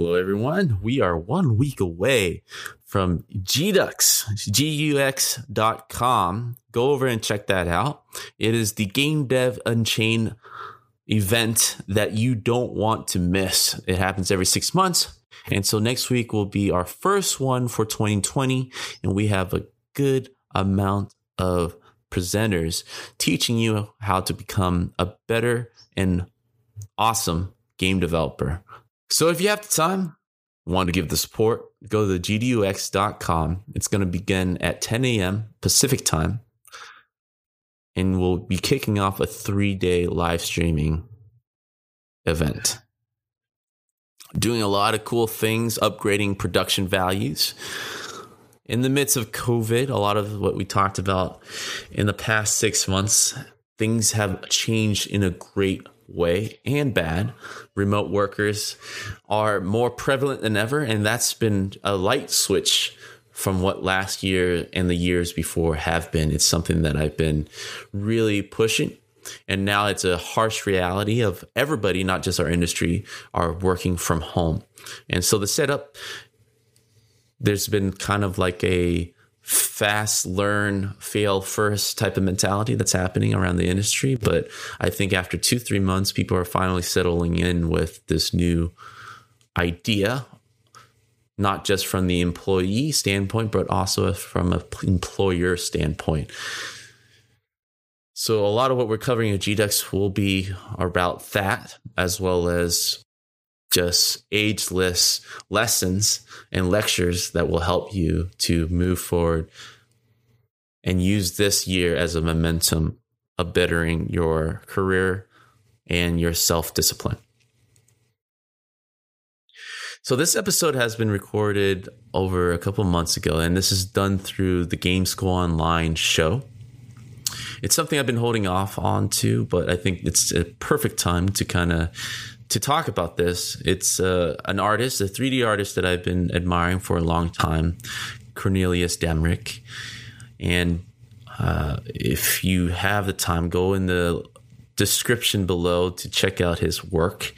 Hello, everyone. We are one week away from GDUX, G-U-X.com. Go over and check that out. It is the Game Dev Unchained event that you don't want to miss. It happens every six months. And so next week will be our first one for 2020. And we have a good amount of presenters teaching you how to become a better and awesome game developer. So if you have the time, want to give the support, go to the gdux.com. It's going to begin at 10 a.m. Pacific time and we'll be kicking off a three day live streaming event. Doing a lot of cool things, upgrading production values. In the midst of COVID, a lot of what we talked about in the past six months, things have changed in a great way and bad. Remote workers are more prevalent than ever, and that's been a light switch from what last year and the years before have been. It's something that I've been really pushing. And now it's a harsh reality of everybody, not just our industry, are working from home. And so the setup, there's been kind of like a fast learn, fail first type of mentality that's happening around the industry. But I think after two, three months, people are finally settling in with this new idea not just from the employee standpoint, but also from an employer standpoint. So, a lot of what we're covering at GDUX will be about that, as well as just ageless lessons and lectures that will help you to move forward and use this year as a momentum of bettering your career and your self discipline. So this episode has been recorded over a couple months ago, and this is done through the Game School Online show. It's something I've been holding off on to, but I think it's a perfect time to kind of to talk about this. It's uh, an artist, a 3D artist that I've been admiring for a long time, Cornelius Dämmrich. And uh, if you have the time, go in the description below to check out his work.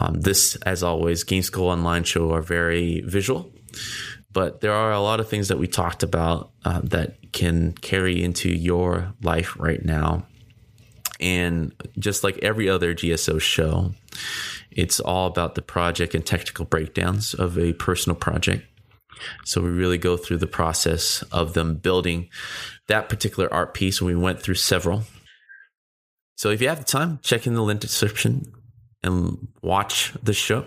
Um, this, as always, Game School Online show are very visual, but there are a lot of things that we talked about uh, that can carry into your life right now. And just like every other GSO show, it's all about the project and technical breakdowns of a personal project. So we really go through the process of them building that particular art piece, and we went through several. So if you have the time, check in the link description and watch the show.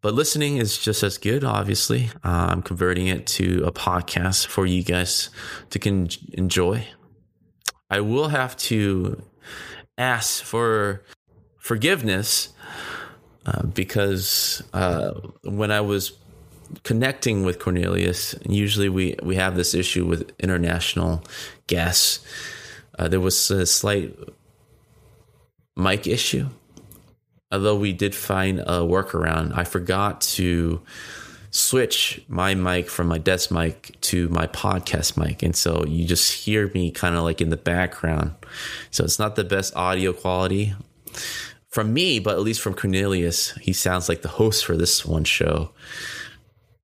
But listening is just as good, obviously. Uh, I'm converting it to a podcast for you guys to can enjoy. I will have to ask for forgiveness uh, because uh, when I was connecting with Cornelius, usually we, we have this issue with international guests. Uh, there was a slight mic issue although we did find a workaround, I forgot to switch my mic from my desk mic to my podcast mic. And so you just hear me kind of like in the background. So it's not the best audio quality from me, but at least from Cornelius, he sounds like the host for this one show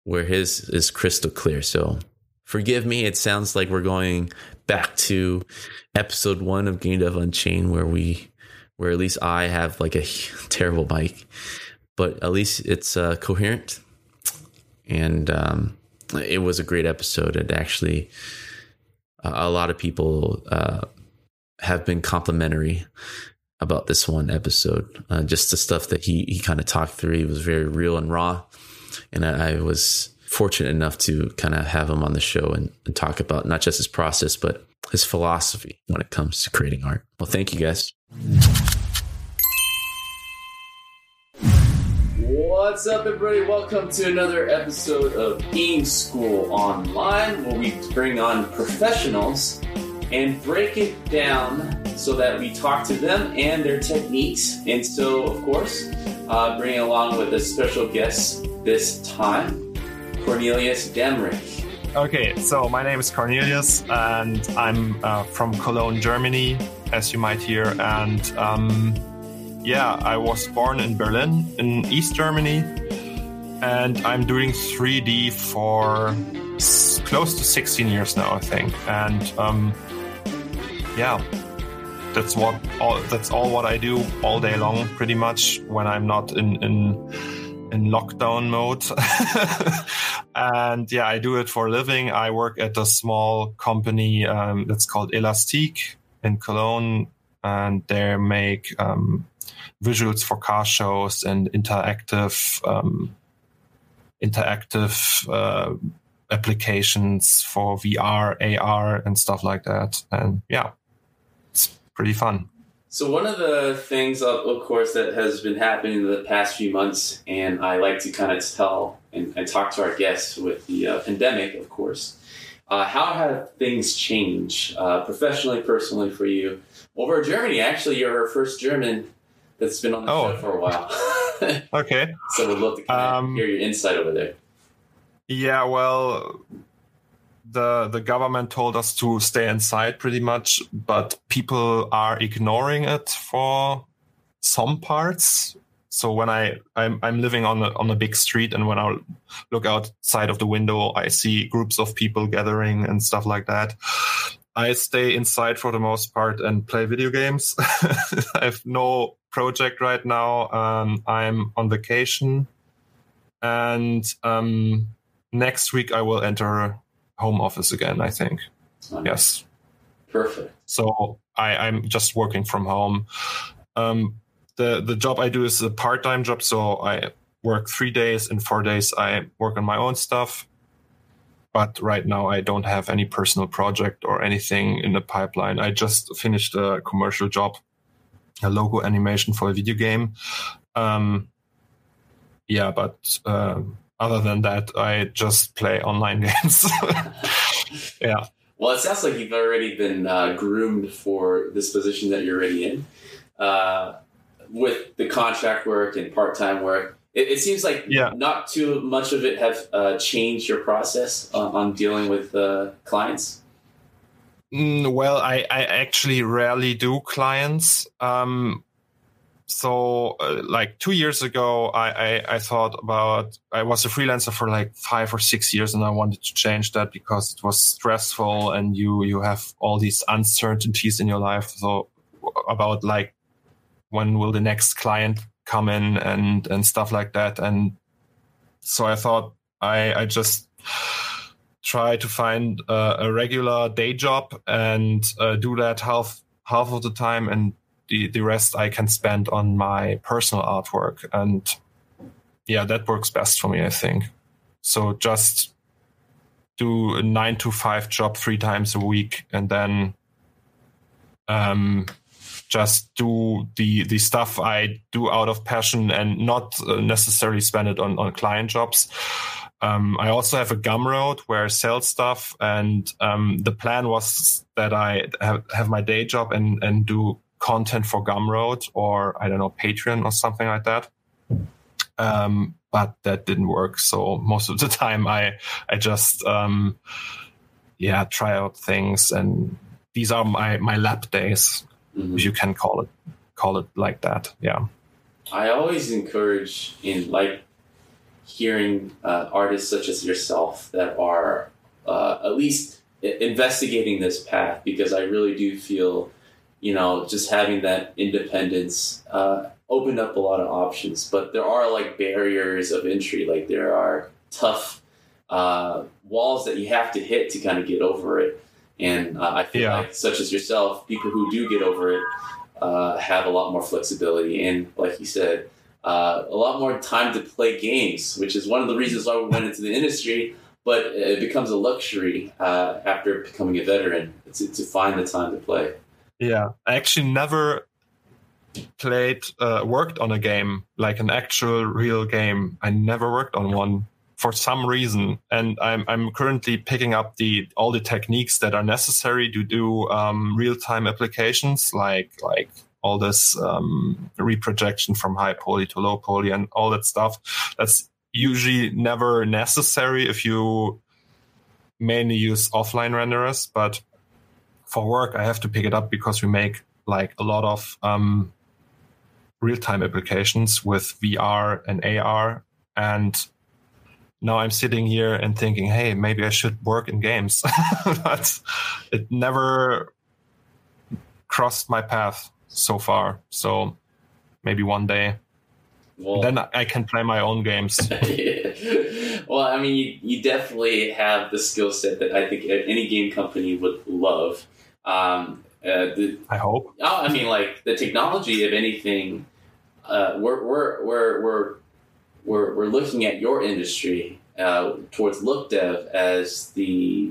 where his is crystal clear. So forgive me. It sounds like we're going back to episode one of Game Dev Unchained where we where at least I have like a terrible mic, but at least it's uh, coherent. And um, it was a great episode. And actually, a lot of people uh, have been complimentary about this one episode. Uh, just the stuff that he he kind of talked through. He was very real and raw, and I, I was fortunate enough to kind of have him on the show and, and talk about not just his process but his philosophy when it comes to creating art. Well, thank you guys. What's up, everybody? Welcome to another episode of Game School Online, where we bring on professionals and break it down so that we talk to them and their techniques. And so, of course, uh, bringing along with a special guest this time, Cornelius Dämmrich. Okay, so my name is Cornelius, and I'm uh, from Cologne, Germany, as you might hear. And um, yeah, I was born in Berlin, in East Germany, and I'm doing 3D for close to 16 years now, I think. And um, yeah, that's what all that's all what I do all day long, pretty much when I'm not in in in lockdown mode. and yeah, I do it for a living. I work at a small company um, that's called Elastique in Cologne, and they make um, visuals for car shows and interactive um, interactive uh, applications for VR, AR, and stuff like that. And yeah, it's pretty fun. So one of the things, of, course, that has been happening in the past few months, and I like to kind of tell and, and talk to our guests with the uh, pandemic, of course. Uh, how have things changed uh, professionally, personally for you over Germany? Actually, you're our first German that's been on the Oh. show for a while. Okay. so we'd love to kind of Um, hear your insight over there. Yeah, well, the the government told us to stay inside pretty much, but people are ignoring it for some parts. So when I I'm, I'm living on a on a big street, and when I look outside of the window, I see groups of people gathering and stuff like that. I stay inside for the most part and play video games. I have no project right now. Um, I'm on vacation, and um, next week I will enter home office again. I think yes. Perfect. So I, I'm just working from home. Um, the the job I do is a part time job, so I work three days and four days I work on my own stuff. But right now I don't have any personal project or anything in the pipeline. I just finished a commercial job, a logo animation for a video game. Um, yeah, but um, other than that, I just play online games. yeah. Well, it sounds like you've already been uh, groomed for this position that you're already in. Uh, with the contract work and part time work, it, it seems like Yeah. not too much of it have uh, changed your process on, on dealing with uh, clients. Mm, well, I, I actually rarely do clients. Um, so, uh, like two years ago, I, I, I thought about, I was a freelancer for like five or six years and I wanted to change that because it was stressful and you, you have all these uncertainties in your life. So, about like, when will the next client come in and, and stuff like that. And so I thought I, I just, try to find uh, a regular day job and uh, do that half half of the time and the, the rest I can spend on my personal artwork. And yeah that works best for me I think. So just do a 9 to 5 job 3 times a week and then um just do the the stuff I do out of passion and not uh, necessarily spend it on on client jobs um, I also have a Gumroad where I sell stuff, and um, the plan was that I have, have my day job and and do content for Gumroad or I don't know Patreon or something like that. Um, but that didn't work. So most of the time, I I just um, yeah try out things, and these are my my lab days, Mhm. if you can call it call it like that. Yeah. I always encourage in like hearing uh, artists such as yourself that are uh, at least investigating this path because I really do feel, you know, just having that independence uh, opened up a lot of options. But there are like barriers of entry, like there are tough uh, walls that you have to hit to kind of get over it. And uh, I feel Yeah. like, such as yourself, people who do get over it uh, have a lot more flexibility. And like you said, uh, a lot more time to play games, which is one of the reasons why we went into the industry. But it becomes a luxury uh, after becoming a veteran to, to find the time to play. Yeah, I actually never played uh, worked on a game like an actual real game. I never worked on one for some reason, and I'm I'm currently picking up the all the techniques that are necessary to do um, real time applications like like all this um, reprojection from high poly to low poly and all that stuff. That's usually never necessary if you mainly use offline renderers, but for work, I have to pick it up because we make like a lot of um, real time applications with VR and AR. And now I'm sitting here and thinking, hey, maybe I should work in games. but it never crossed my path so far. So maybe one day. Well, then I can play my own games. well, I mean, you, you definitely have the skill set that I think any game company would love. Um, uh, the, I hope. Oh, I mean, like the technology, if anything, uh, we're, we're, we're, we're, we're, we're looking at your industry uh, towards look dev as the,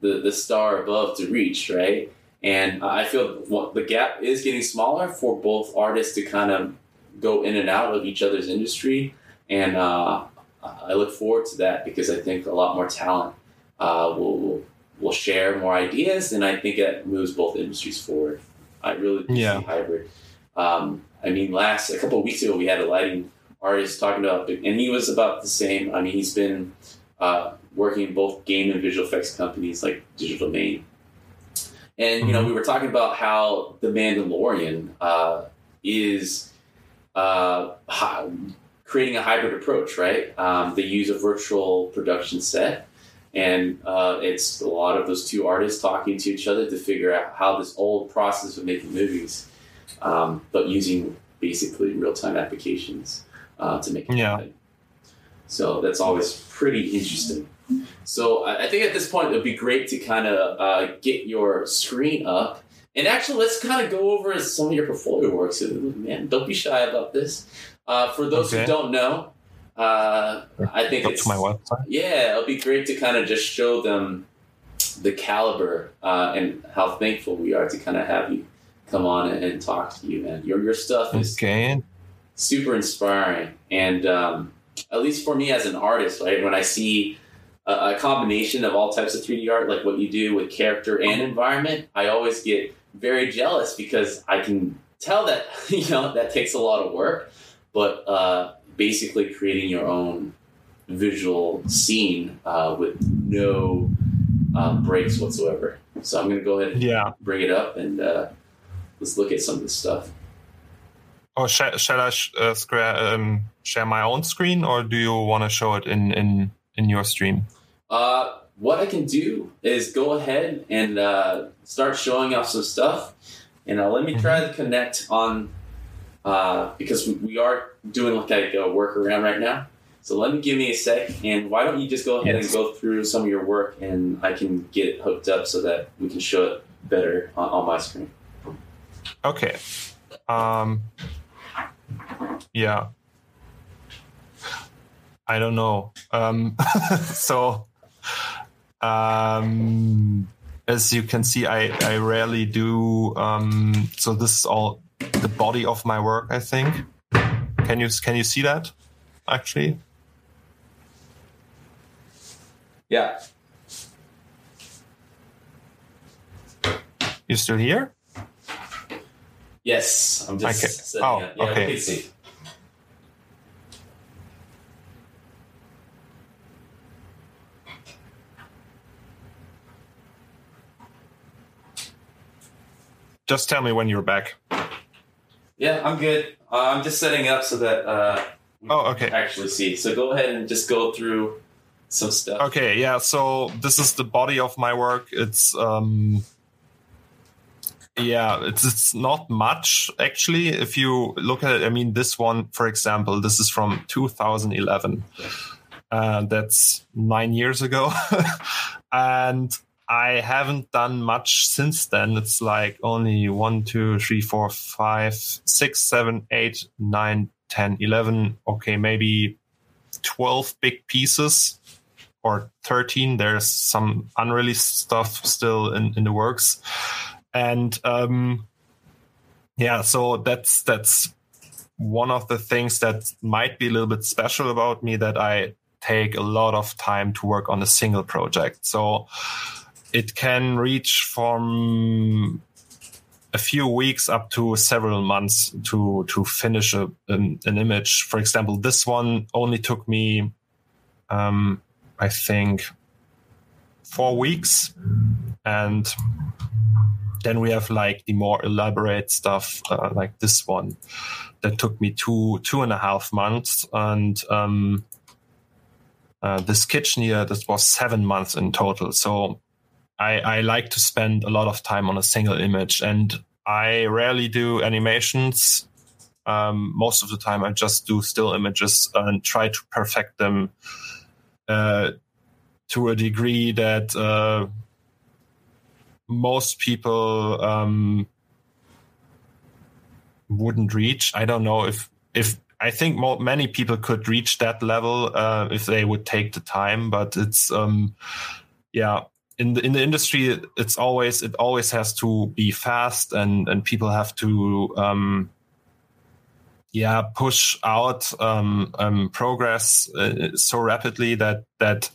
the the star above to reach, right? And I feel the gap is getting smaller for both artists to kind of go in and out of each other's industry. And uh, I look forward to that because I think a lot more talent uh, will will share more ideas, and I think it moves both industries forward. I really yeah. see hybrid. Um, I mean, last a couple of weeks ago, we had a lighting artist talking about, and he was about the same. I mean, he's been uh, working in both game and visual effects companies like Digital Domain. And you know, mm-hmm. we were talking about how the Mandalorian uh, is uh, creating a hybrid approach, right? Um, they use a virtual production set, and uh, it's a lot of those two artists talking to each other to figure out how this old process of making movies, um, but using basically real time applications uh, to make it yeah. happen. So that's always pretty interesting. So I think at this point it would be great to kind of uh, get your screen up. And actually, let's kind of go over some of your portfolio work. So, man, don't be shy about this. Uh, for those okay. who don't know, uh, I think it's my website. Yeah, it'll be great to kind of just show them the caliber uh, and how thankful we are to kind of have you come on and, and talk to you, man. Your your stuff is okay. super inspiring, and um, at least for me as an artist, right? When I see a, a combination of all types of 3D art, like what you do with character and environment, I always get very jealous because I can tell that you know that takes a lot of work, but uh, basically creating your own visual scene uh, with no uh, breaks whatsoever. So I'm going to go ahead and yeah. bring it up and uh, let's look at some of this stuff. Oh, shall, shall I sh- uh, square, um, share my own screen, or do you want to show it in in in your stream? Uh, what I can do is go ahead and uh, start showing off some stuff, and uh, let me try mm-hmm. to connect on uh, because we are doing like a workaround right now. So let me give me a sec, and why don't you just go ahead yes. and go through some of your work, and I can get it hooked up so that we can show it better on, on my screen. Okay. Um, yeah. I don't know. Um, so, um, as you can see, I, I rarely do. Um, so this is all the body of my work. I think. Can you can you see that? Actually. Yeah. You still here? Yes, I'm just. Okay. Oh, yeah, okay. Just tell me when you're back. Yeah, I'm good. Uh, I'm just setting up so that. Uh, oh, okay. Actually, see. So go ahead and just go through some stuff. Okay, yeah. So this is the body of my work. It's um, yeah, it's it's not much actually. If you look at it, I mean, this one, for example, this is from 2011. Uh, that's nine years ago, and I haven't done much since then. It's like only one, two, three, four, five, six, seven, eight, nine, ten, eleven. Okay, maybe 12 big pieces or 13. There's some unreleased stuff still in, in the works. And um, yeah, so that's that's one of the things that might be a little bit special about me that I take a lot of time to work on a single project. So it can reach from a few weeks up to several months to to finish a, an, an image. For example, this one only took me, um, I think, four weeks, and then we have like the more elaborate stuff, uh, like this one, that took me two two and a half months, and um, uh, this kitchen here that was seven months in total. So I, I like to spend a lot of time on a single image, and I rarely do animations. Um, most of the time, I just do still images and try to perfect them uh, to a degree that uh, most people um, wouldn't reach. I don't know if if I think many people could reach that level uh, if they would take the time, but it's um, yeah in the in the industry it's always it always has to be fast and and people have to um, yeah push out um, um, progress uh, so rapidly that that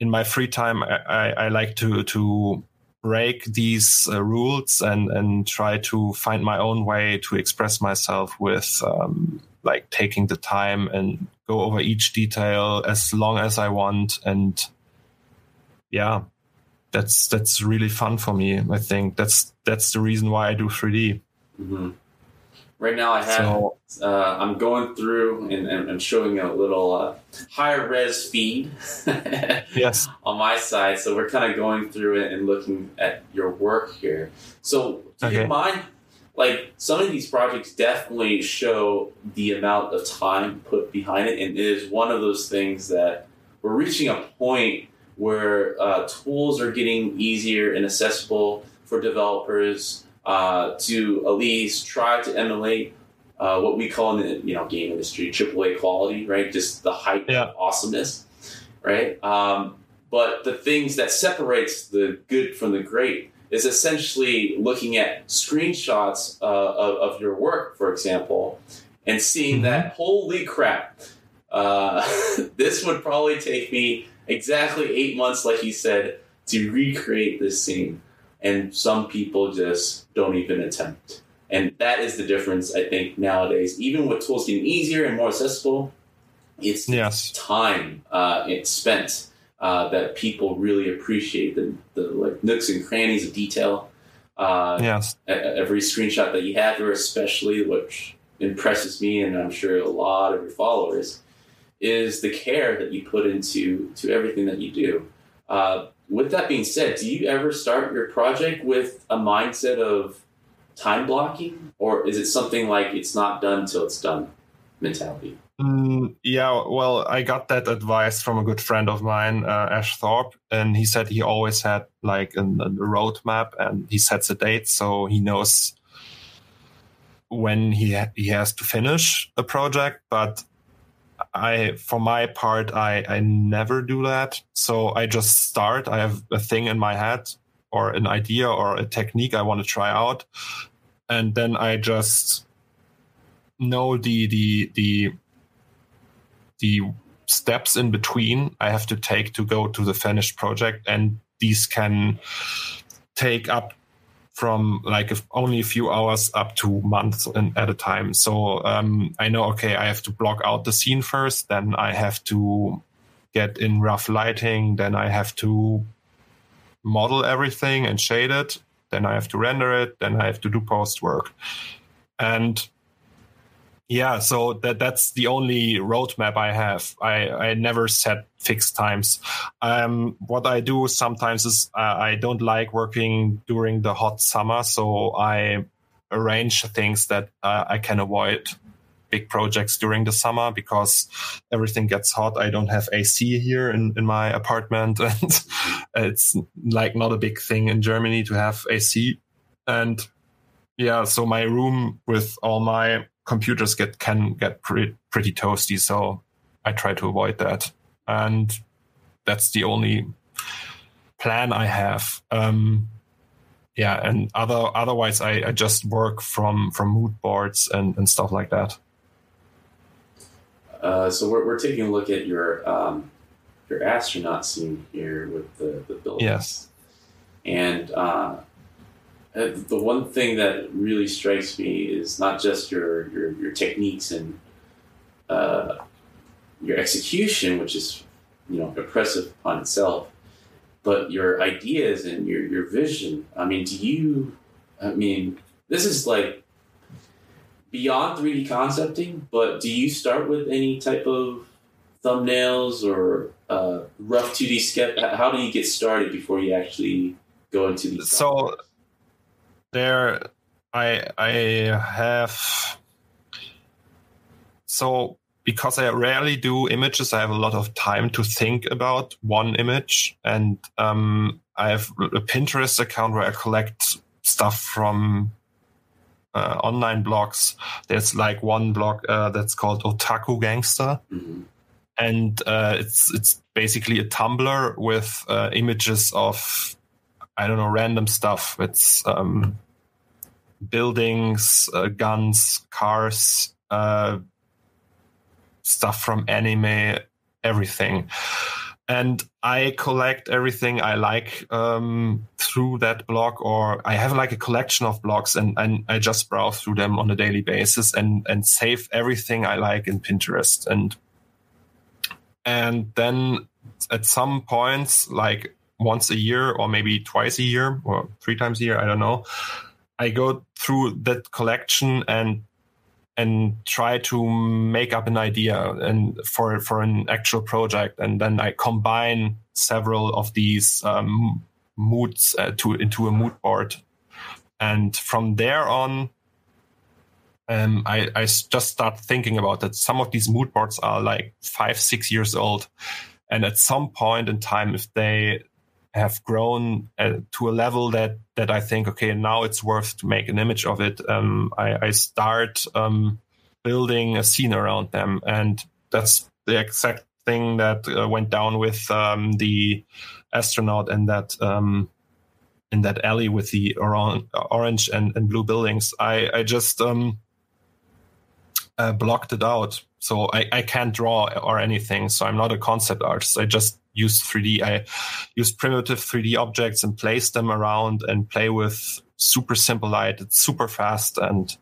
in my free time I, I, I like to to break these uh, rules and and try to find my own way to express myself with um, like taking the time and go over each detail as long as I want and yeah that's that's really fun for me. I think that's that's the reason why I do 3D. Mm-hmm. Right now, I have so, uh, I'm going through and, and, and showing a little uh, higher res feed. yes. On my side, so we're kind of going through it and looking at your work here. So, do okay. you mind? Like some of these projects definitely show the amount of time put behind it, and it is one of those things that we're reaching a point where uh, tools are getting easier and accessible for developers uh, to at least try to emulate uh, what we call in the you know game industry AAA quality, right? Just the height yeah. awesomeness, right? Um, but the things that separates the good from the great is essentially looking at screenshots uh, of, of, your work, for example, and seeing mm-hmm. that holy crap, uh, this would probably take me exactly eight months, like you said, to recreate this scene. And some people just don't even attempt. And that is the difference, I think, nowadays. Even with tools getting easier and more accessible, it's yes. time uh, it's spent uh, that people really appreciate the, the like nooks and crannies of detail. Uh, yes. Every screenshot that you have here, especially, which impresses me, and I'm sure a lot of your followers, is the care that you put into to everything that you do. Uh, with that being said, do you ever start your project with a mindset of time blocking, or is it something like it's not done till it's done mentality? Mm, yeah, well, I got that advice from a good friend of mine, uh, Ash Thorpe, and he said he always had like a, a roadmap and he sets a date so he knows when he ha- he has to finish a project. But I, for my part, I, I never do that. So I just start. I have a thing in my head or an idea or a technique I want to try out. And then I just know the, the, the, the steps in between I have to take to go to the finished project. And these can take up from like only a few hours up to months at a time. So um, I know, okay, I have to block out the scene first, then I have to get in rough lighting, then I have to model everything and shade it, then I have to render it, then I have to do post work. And yeah, so that that's the only roadmap I have. I, I never set fixed times. Um, what I do sometimes is uh, I don't like working during the hot summer, so I arrange things that uh, I can avoid big projects during the summer because everything gets hot. I don't have AC here in, in my apartment, and it's like not a big thing in Germany to have AC. And yeah, so my room with all my computers get can get pretty, pretty toasty. So I try to avoid that, and that's the only plan I have. Um, yeah, and other otherwise I, I just work from from mood boards and, and stuff like that. Uh, so we're, we're taking a look at your um, your astronaut scene here with the the buildings. Yes. And uh, the one thing that really strikes me is not just your your, your techniques and uh, your execution, which is you know impressive on itself, but your ideas and your your vision. I mean, do you? I mean, this is like beyond 3D concepting, but do you start with any type of thumbnails or uh, rough 2D sketch? How do you get started before you actually go into these? So there, I I have so because I rarely do images, I have a lot of time to think about one image, and um, I have a Pinterest account where I collect stuff from uh, online blogs. There's like one blog uh, that's called Otaku Gangster, mm-hmm. and uh, it's it's basically a Tumblr with uh, images of I don't know random stuff. It's um, buildings, uh, guns, cars, uh, stuff from anime, everything. And I collect everything I like um, through that blog, or I have like a collection of blogs, and, and I just browse through them on a daily basis and and save everything I like in Pinterest. And and then at some points, like once a year or maybe twice a year or three times a year, I don't know. I go through that collection and and try to make up an idea and for for an actual project. And then i combine several of these um, moods uh, to into a mood board. And from there on um, I, I just start thinking about that some of these mood boards are like five six years old. And at some point in time if they have grown uh, to a level that that I think okay now it's worth to make an image of it. Um, I, I, start um, building a scene around them, and that's the exact thing that uh, went down with um, the astronaut and that um, in that alley with the orange and, and blue buildings. I I just um, uh, blocked it out. So I, I can't draw or anything. So I'm not a concept artist. I just use 3D. I use primitive 3D objects and place them around and play with super simple light. It's super fast and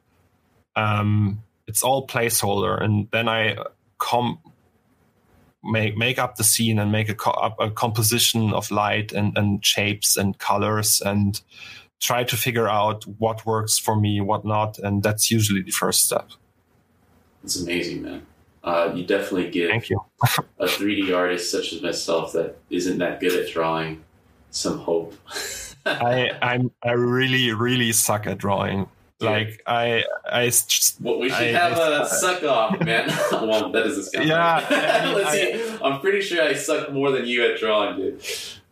um, it's all placeholder. And then I come make make up the scene and make a, co- a composition of light and, and shapes and colors and try to figure out what works for me, what not. And that's usually the first step. It's amazing, man. Uh, you definitely give Thank you. a 3D artist such as myself that isn't that good at drawing some hope. I I'm I really really suck at drawing. Like I I just, well, we should I, have I, a suck off, man. well, that doesn't. Yeah, I Let's see. I'm pretty sure I suck more than you at drawing, dude.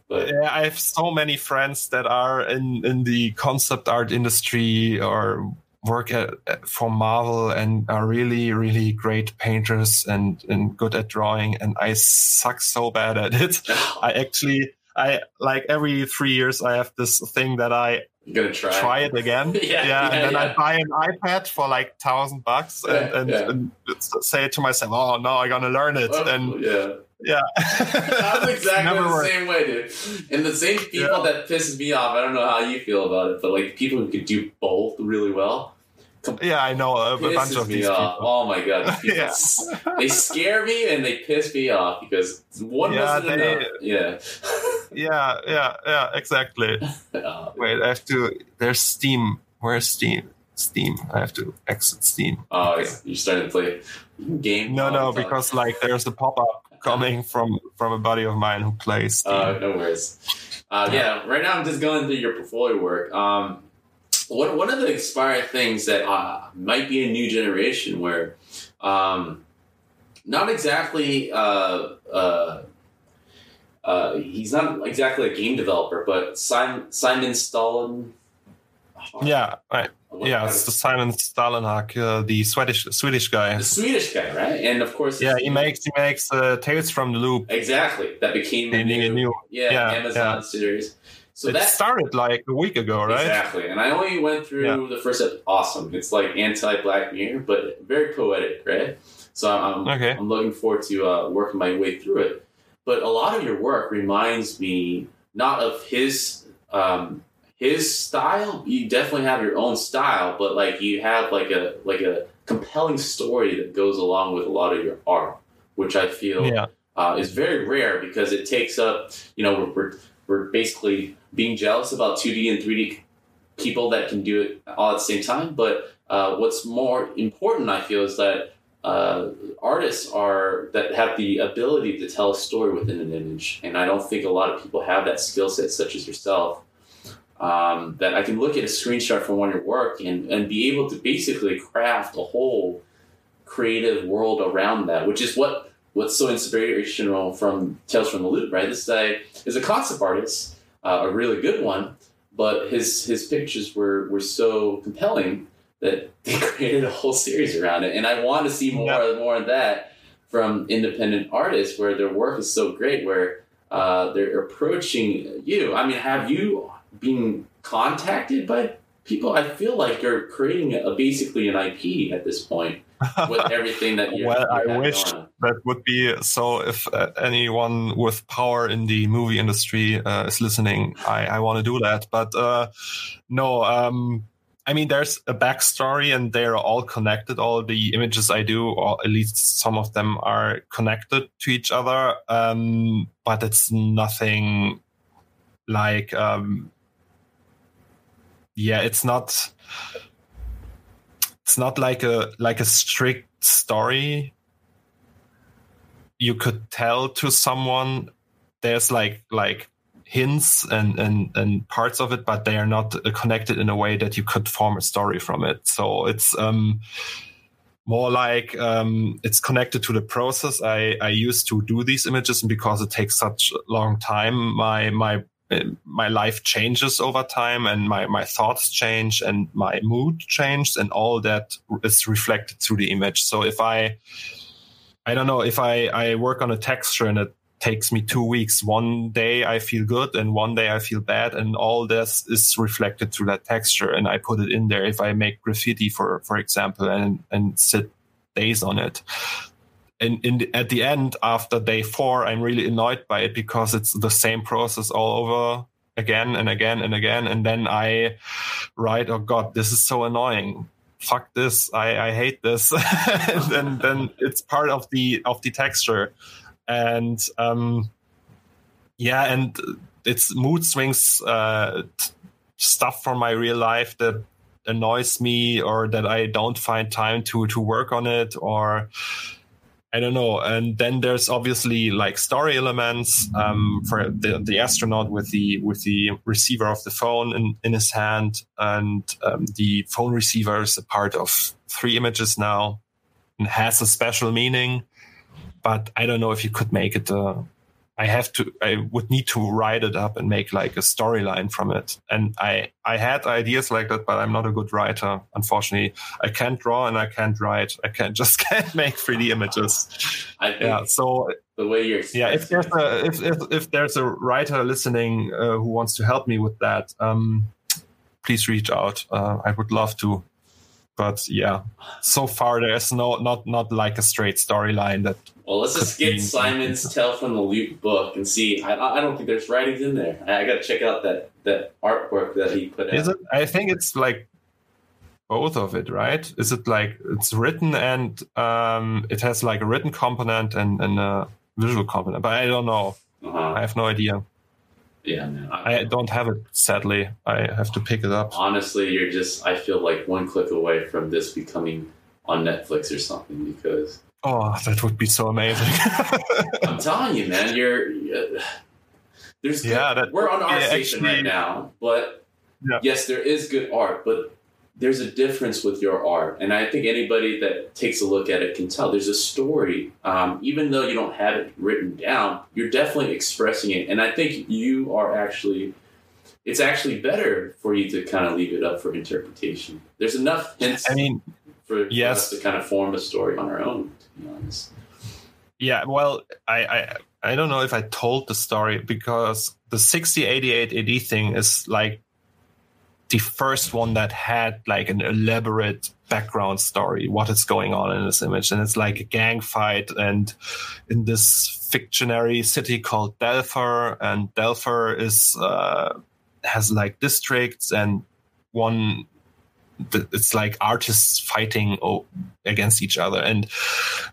But yeah, I have so many friends that are in in the concept art industry or work at, for Marvel and are really, really great painters and, and good at drawing. And I suck so bad at it. I actually, I like every three years, I have this thing that I gonna try, try it again. yeah, yeah, yeah, and then yeah. I buy an iPad for like thousand bucks and, and, and, say to myself, "Oh no, I'm gonna learn it." Oh, and yeah, yeah, that's exactly the worked. same way, dude. And the same people that pisses me off. I don't know how you feel about it, but like people who could do both really well yeah, I know a, a bunch of these off. people. Oh my god, yeah. they scare me and they piss me off because one yeah, wasn't they, enough. Yeah, yeah, yeah, yeah, exactly. oh, Wait, I have to. There's Steam. Where's Steam? Steam. I have to exit Steam. Oh, okay. you're starting to play game. No, no, because like there's a pop up coming from from a buddy of mine who plays. Oh, uh, no worries. Uh, yeah, right now I'm just going through your portfolio work. Um, one, one of the inspired things that uh, might be a new generation where um, not exactly uh, uh, uh, he's not exactly a game developer, but Simon, Simon Stålenhag. Yeah, right. Yeah, it's the Simon Stålenhag, uh, the Swedish Swedish guy. The Swedish guy, right? And of course, yeah, he makes he makes uh, Tales from the Loop. Exactly, that became the new, new, yeah, yeah Amazon yeah. series. So it that started like a week ago, right? Exactly. And I only went through yeah. the first episode. Awesome. It's like anti Black Mirror, but very poetic, right? So I'm, okay. I'm looking forward to uh, working my way through it. But a lot of your work reminds me not of his um, his style. You definitely have your own style, but like you have like a like a compelling story that goes along with a lot of your art, which I feel yeah. uh, is very rare because it takes up. You know, we're, we're we're basically being jealous about 2D and 3D people that can do it all at the same time. But uh, what's more important, I feel, is that uh, artists are that have the ability to tell a story within an image, and I don't think a lot of people have that skill set, such as yourself. Um, that I can look at a screenshot from one of your work and, and be able to basically craft a whole creative world around that, which is what what's so inspirational from Tales from the Loop, right? This guy is a concept artist, uh, a really good one, but his his pictures were were so compelling that they created a whole series around it. And I want to see more yeah. more of that from independent artists where their work is so great, where uh, they're approaching you. I mean, have you been contacted by people? I feel like you're creating a, basically an IP at this point with everything that you're. well, I wish that would be so. If uh, anyone with power in the movie industry uh, is listening, I, I want to do that. But uh, no, um, I mean, there's a backstory and they're all connected. All the images I do, or at least some of them are connected to each other. Um, but it's nothing like, um, yeah, it's not, it's not like a, like a strict story you could tell to someone. There's like, like hints and, and, and parts of it, but they are not connected in a way that you could form a story from it. So it's, um, more like um, it's connected to the process I, I used to do these images and because it takes such a long time my my my life changes over time and my, my thoughts change and my mood changes and all that is reflected through the image so if i i don't know if i i work on a texture and it takes me two weeks. One day I feel good and one day I feel bad. And all this is reflected through that texture. And I put it in there. If I make graffiti, for, for example, and, and sit days on it. In at the end, after day four, I'm really annoyed by it because it's the same process all over again and again and again. And then I write, oh God, this is so annoying. Fuck this. I, I hate this. And then then it's part of the of the texture. And um, yeah, and it's mood swings, uh, t- stuff from my real life that annoys me or that I don't find time to to work on it or I don't know. And then there's obviously like story elements um, for the, the astronaut with the with the receiver of the phone in, in his hand, and um, the phone receiver is a part of three images now and has a special meaning but I don't know if you could make it. Uh, I have to. I would need to write it up and make like a storyline from it. And I I had ideas like that, but I'm not a good writer. Unfortunately, I can't draw and I can't write. I can't just can't make 3D images. yeah. So the way you're yeah, if there's a if if, if there's a writer listening uh, who wants to help me with that, um, please reach out. Uh, I would love to but yeah so far there's no not not like a straight storyline that well let's just get simon's tell from the loop book and see. I, I don't think there's writings in there. I, I gotta check out that that artwork that he put is out. it? I think it's like both of it right? Is it like it's written and um it has like a written component and, and a visual component but i don't know. Uh-huh. i have no idea yeah, man. I, I, don't have it, sadly. I have to pick it up. Honestly, you're just, I feel like one click away from this becoming on Netflix or something because. Oh, that would be so amazing. I'm telling you, man, you're. Uh, there's yeah, that, we're on our yeah, station actually, right now, but yeah. yes, there is good art, but there's a difference with your art. And I think anybody that takes a look at it can tell there's a story. Um, even though you don't have it written down, you're definitely expressing it. And I think you are actually, it's actually better for you to kind of leave it up for interpretation. There's enough hints I mean, for, yes. us to kind of form a story on our own, to be honest. Yeah, well, I, I I don't know if I told the story because the 6088 AD thing is like the first one that had like an elaborate background story, what is going on in this image. And it's like a gang fight and in this fictionary city called Delpher and Delpher is, uh, has like districts and one it's like artists fighting against each other and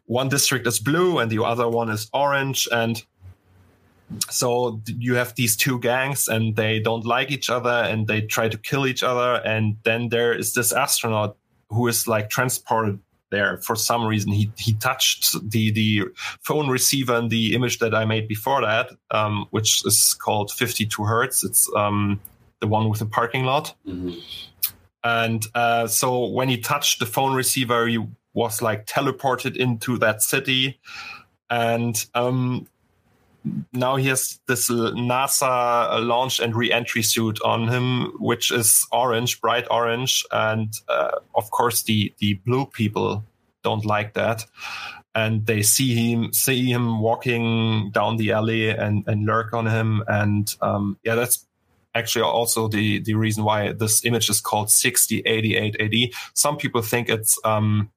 one district is blue and the other one is orange and so you have these two gangs and they don't like each other and they try to kill each other and then there is this astronaut who is like transported there. For some reason he he touched the the phone receiver in the image that i made before that um, which is called 52 hertz. It's um, the one with the parking lot. Mm-hmm. and uh, so when he touched the phone receiver he was like teleported into that city. And um, now he has this NASA launch and re-entry suit on him, which is orange, bright orange, and uh, of course the the blue people don't like that, and they see him see him walking down the alley and and lurk on him, and um, yeah, that's actually also the the reason why this image is called 6088 AD. Some people think it's um,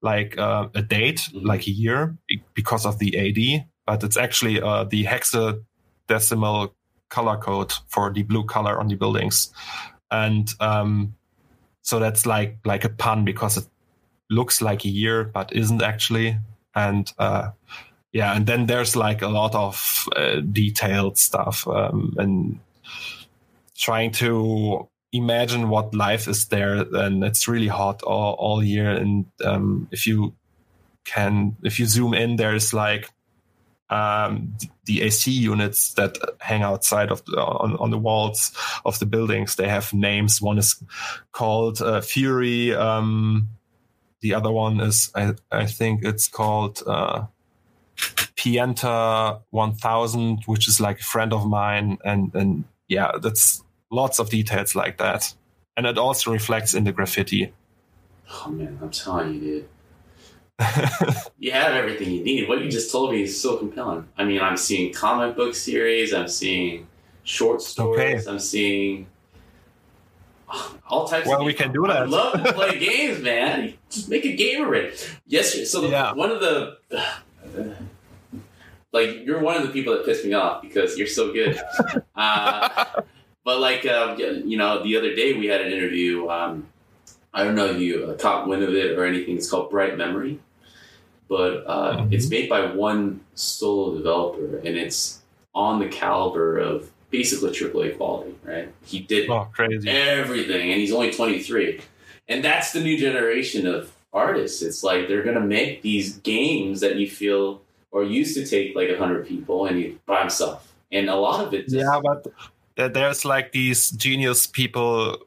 like uh, a date, mm-hmm. like a year, because of the AD but it's actually uh, the hexadecimal color code for the blue color on the buildings, and um, so that's like like a pun because it looks like a year but isn't actually, and uh, yeah, and then there's like a lot of uh, detailed stuff um, and trying to imagine what life is there and it's really hot all, all year. And um, if you can if you zoom in there's like um, the AC units that hang outside of the, on, on the walls of the buildings. They have names. One is called uh, Fury. Um, the other one is, I, I think it's called uh, Pienta 1000, which is like a friend of mine. And, and yeah, that's lots of details like that. And it also reflects in the graffiti. Oh man, I'm telling you, dude you have everything you need. What you just told me is so compelling. I mean, I'm seeing comic book series, I'm seeing short stories, okay. I'm seeing all types. Of Well, we can do that. I love to play games, man. Just make a game already. Yes. So the, yeah. one of the. like you're one of the people that pissed me off because you're so good. uh, but like um, you know, the other day we had an interview. Um, I don't know if you uh, caught wind of it or anything. It's called Bright Memory but uh, mm-hmm. it's made by one solo developer and it's on the caliber of basically AAA quality, right? He did oh, everything and he's only 23. And that's the new generation of artists. It's like they're going to make these games that you feel or used to take like 100 people and he by himself. And a lot of it. Just, yeah, but there's like these genius people.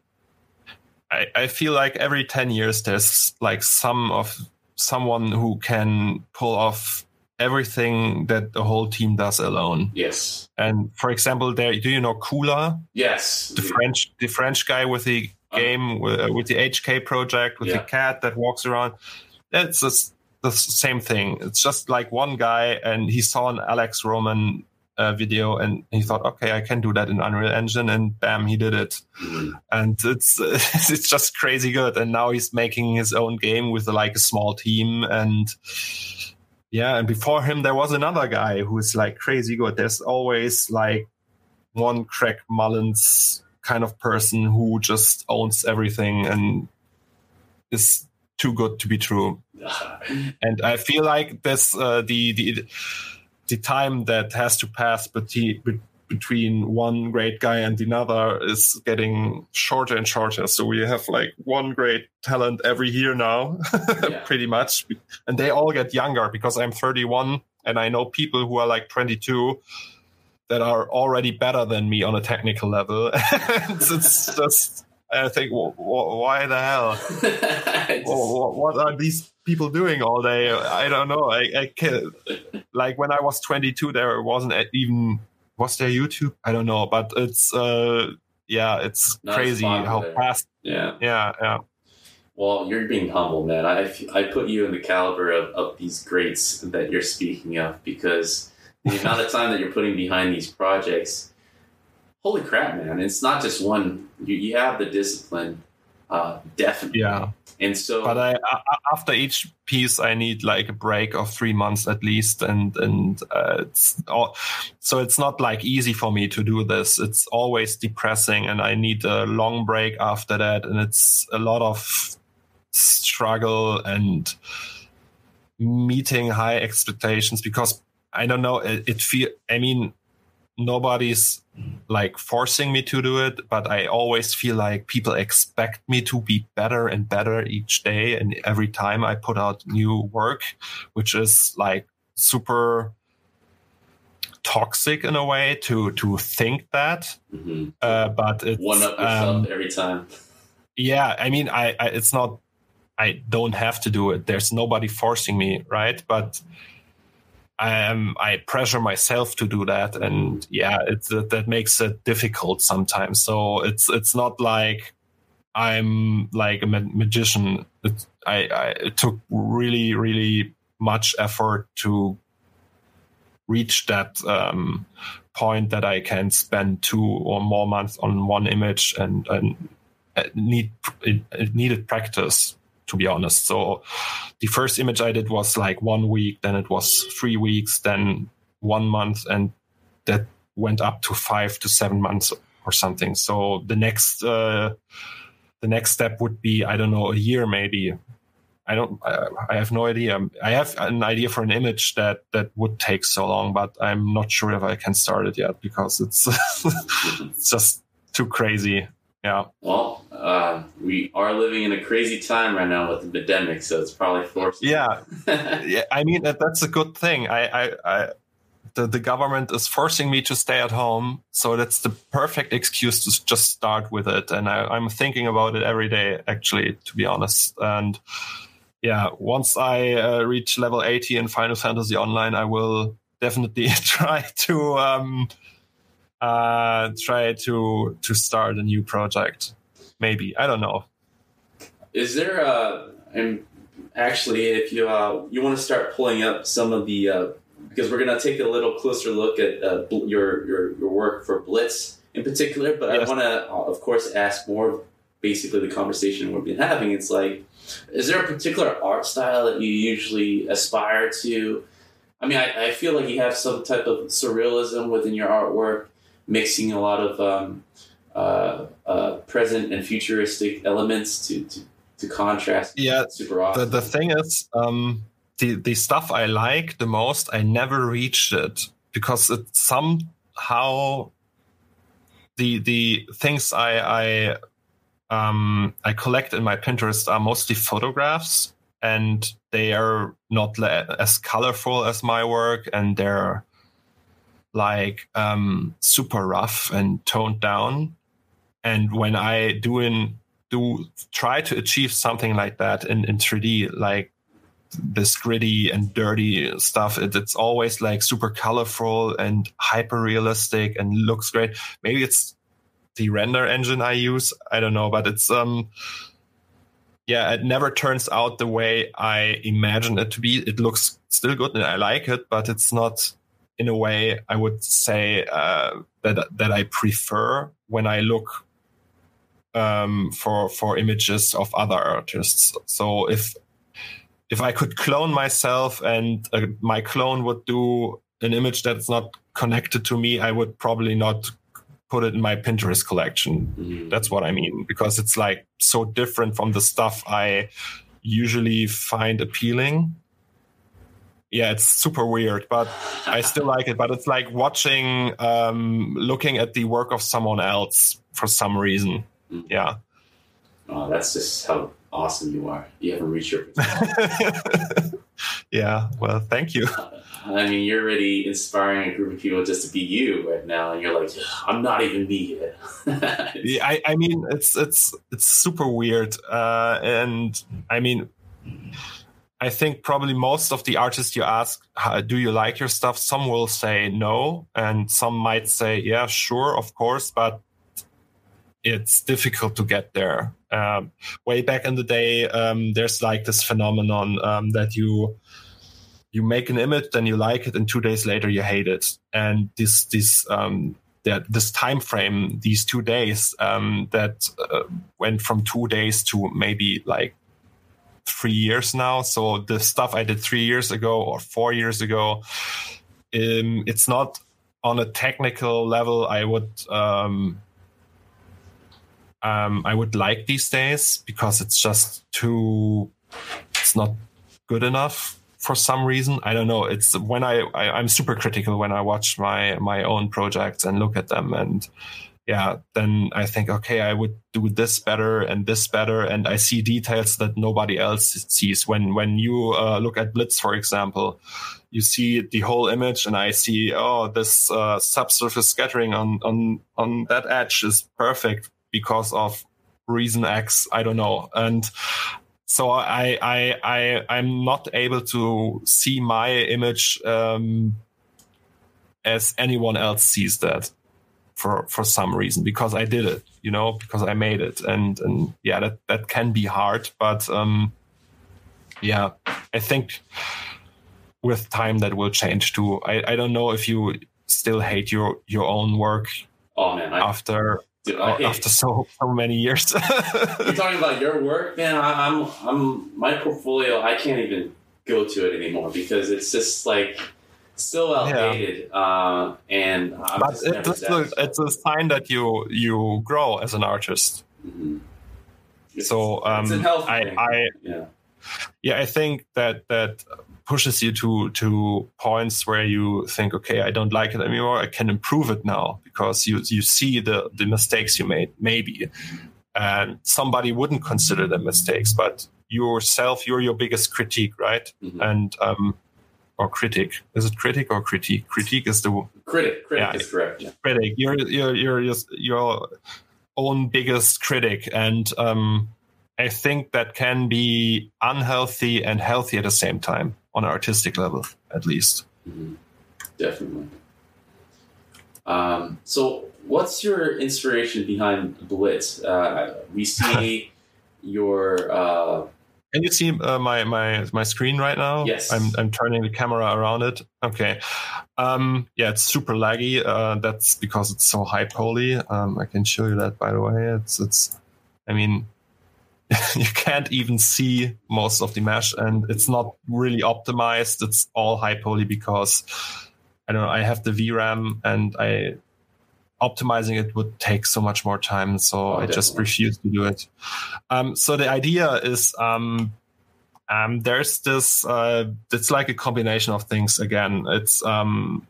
I, I feel like every 10 years there's like some of someone who can pull off everything that the whole team does alone. Yes. And for example, there do you know Kula? Yes. The French the French guy with the uh, game uh, with the HK project with yeah. the cat that walks around. It's just the same thing. It's just like one guy and he saw an Alex Roman uh, video and he thought, okay, I can do that in Unreal Engine, and bam, he did it. Mm-hmm. And it's it's just crazy good. And now he's making his own game with like a small team and. Yeah, and before him there was another guy who's like crazy good. There's always like one Craig Mullins kind of person who just owns everything and is too good to be true. and I feel like this uh, the the the time that has to pass between one great guy and another is getting shorter and shorter. So we have like one great talent every year now, yeah. pretty much. And they all get younger because I'm 31 and I know people who are like 22 that are already better than me on a technical level. it's just, I think, why the hell? just... what are these people doing all day? I don't know. I, I can like when I was 22, there wasn't even was there YouTube? I don't know, but it's uh yeah, it's Not crazy how fast. Yeah, yeah, yeah. Well, you're being humble, man. I, I put you in the caliber of, of these greats that you're speaking of because the amount of time that you're putting behind these projects, holy crap, man. It's not just one, you, you have the discipline, uh, definitely. Yeah. And so, but I, after each piece, I need like a break of three months at least, and and uh, it's all, so it's not like easy for me to do this. It's always depressing, and I need a long break after that, and it's a lot of struggle and meeting high expectations because I don't know. It, it feel. I mean, nobody's like forcing me to do it, but I always feel like people expect me to be better and better each day and every time I put out new work, which is like super toxic in a way to to think that. Mm-hmm. Uh, but it's one up yourself um, every time. Yeah, I mean, I, I it's not. I don't have to do it. There's nobody forcing me, right? But um, I pressure myself to do that, and yeah, it's that, makes it difficult sometimes. So it's it's not like I'm like a magician. It, I, I it took really really much effort to reach that um, point that I can spend two or more months on one image and and need it, it needed practice to be honest. So the first image I did was like one week, then it was three weeks, then one month, and that went up to five to seven months or something. So the next uh, the next step would be I don't know a year maybe. I don't. I, I have no idea. I have an idea for an image that that would take so long, but I'm not sure if I can start it yet because it's, it's just too crazy. Yeah. Well, uh, we are living in a crazy time right now with the pandemic, so it's probably forced. Yeah. yeah. I mean, that, that's a good thing. I, I, I the, the government is forcing me to stay at home, so that's the perfect excuse to just start with it. And I, am thinking about it every day, actually, to be honest. And yeah, once I uh, reach level 80 in Final Fantasy Online, I will definitely try to. Um, uh, try to to start a new project. Maybe I don't know. Is there a and actually if you uh, you want to start pulling up some of the uh, because we're gonna take a little closer look at uh, your, your your work for Blitz in particular, but yes. I want to uh, of course ask more basically the conversation we've been having. It's like, is there a particular art style that you usually aspire to? I mean, I, I feel like you have some type of surrealism within your artwork mixing a lot of um, uh, uh, present and futuristic elements to, to, to contrast. Yeah, super awesome. The, the thing is, um, the the stuff I like the most, I never reached it because it's somehow the the things I I um, I collect in my Pinterest are mostly photographs, and they are not as colorful as my work, and they're like um, super rough and toned down. And when I do in do try to achieve something like that in, in 3D, like this gritty and dirty stuff, it, it's always like super colorful and hyper realistic and looks great. Maybe it's the render engine I use. I don't know, but it's um yeah, it never turns out the way I imagine it to be. It looks still good and I like it, but it's not in a way I would say uh, that that I prefer when I look um, for for images of other artists. So if if I could clone myself and uh, my clone would do an image that's not connected to me, I would probably not put it in my Pinterest collection. Mm-hmm. That's what I mean because it's like so different from the stuff I usually find appealing yeah, it's super weird, but I still like it. But it's like watching, um, looking at the work of someone else for some reason. Mm. Yeah. Oh, that's just how awesome you are. You haven't reached your. yeah. Well, thank you. I mean, you're already inspiring a group of people just to be you right now, and you're like, I'm not even me yet. yeah, I, I mean, it's it's it's super weird, uh, and I mean I think probably most of the artists you ask, do you like your stuff? Some will say no, and some might say, yeah, sure, of course. But it's difficult to get there. Um, way back in the day, um, there's like this phenomenon um, that you you make an image, then you like it, and two days later you hate it. And this this um, that this time frame, these two days, um, that uh, went from two days to maybe like three years now. So the stuff I did three years ago or four years ago, um, it's not on a technical level. I would um, um, I would like these days because it's just too, it's not good enough for some reason. I don't know. It's when I, I am super critical when I watch my my own projects and look at them and yeah, then I think okay, I would do this better and this better, and I see details that nobody else sees. When when you uh, look at Blitz, for example, you see the whole image, and I see oh this uh, subsurface scattering on on on that edge is perfect because of reason X. I don't know. And so I, I, I, I'm not able to see my image, um, as anyone else sees that for, for some reason, because I did it, you know, because I made it. And, and yeah, that, that can be hard, but, um, yeah, I think with time that will change too. I, I don't know if you still hate your, your own work. Oh man, I, after Dude, I, after so so many years. You're talking about your work, man. I, I'm, I'm my portfolio. I can't even go to it anymore because it's just like still outdated. Yeah. Uh, and I'm but it, it's, a, it's a sign that you you grow as an artist. Mm-hmm. So um, I, I yeah. yeah I think that that pushes you to to points where you think, okay, I don't like it anymore. I can improve it now because you you see the the mistakes you made, maybe, and somebody wouldn't consider them mistakes, but yourself, you're your biggest critique, right? Mm-hmm. And um, or critic is it critic or critique? Critique is the critic. Critic yeah, is correct. Yeah. Critic. You're you're you're your own biggest critic, and um, I think that can be unhealthy and healthy at the same time on an artistic level, at least. Mm-hmm. Definitely. Um, so, what's your inspiration behind Blitz? Uh, we see your. Uh, Can you see uh, my my my screen right now? Yes. I'm I'm turning the camera around it. Okay. Um, yeah, it's super laggy. Uh, that's because it's so high poly. Um, I can show you that by the way. It's it's. I mean, you can't even see most of the mesh and it's not really optimized. It's all high poly because I don't know, I have the VRAM and I optimizing it would take so much more time. So oh, I just refuse to do it. Um, so the idea is, um, um, there's this, uh, it's like a combination of things again. It's, um,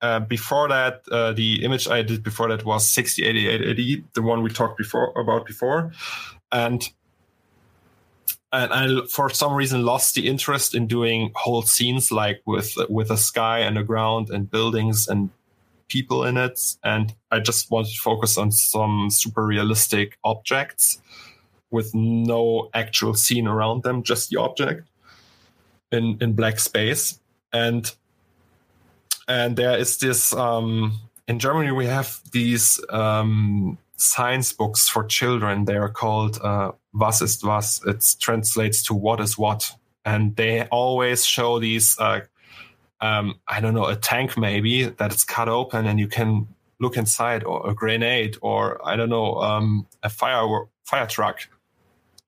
uh, before that, uh, the image I did before that was 608880, the one we talked before about before, and and I for some reason lost the interest in doing whole scenes like with with a sky and a ground and buildings and people in it, and I just wanted to focus on some super realistic objects with no actual scene around them, just the object in in black space and and there is this um, in Germany we have these um, science books for children. They are called uh, "Was ist was." It translates to "What is what," and they always show these. Uh, um, I don't know, a tank maybe that it's cut open and you can look inside, or a grenade, or I don't know, um, a fire fire truck.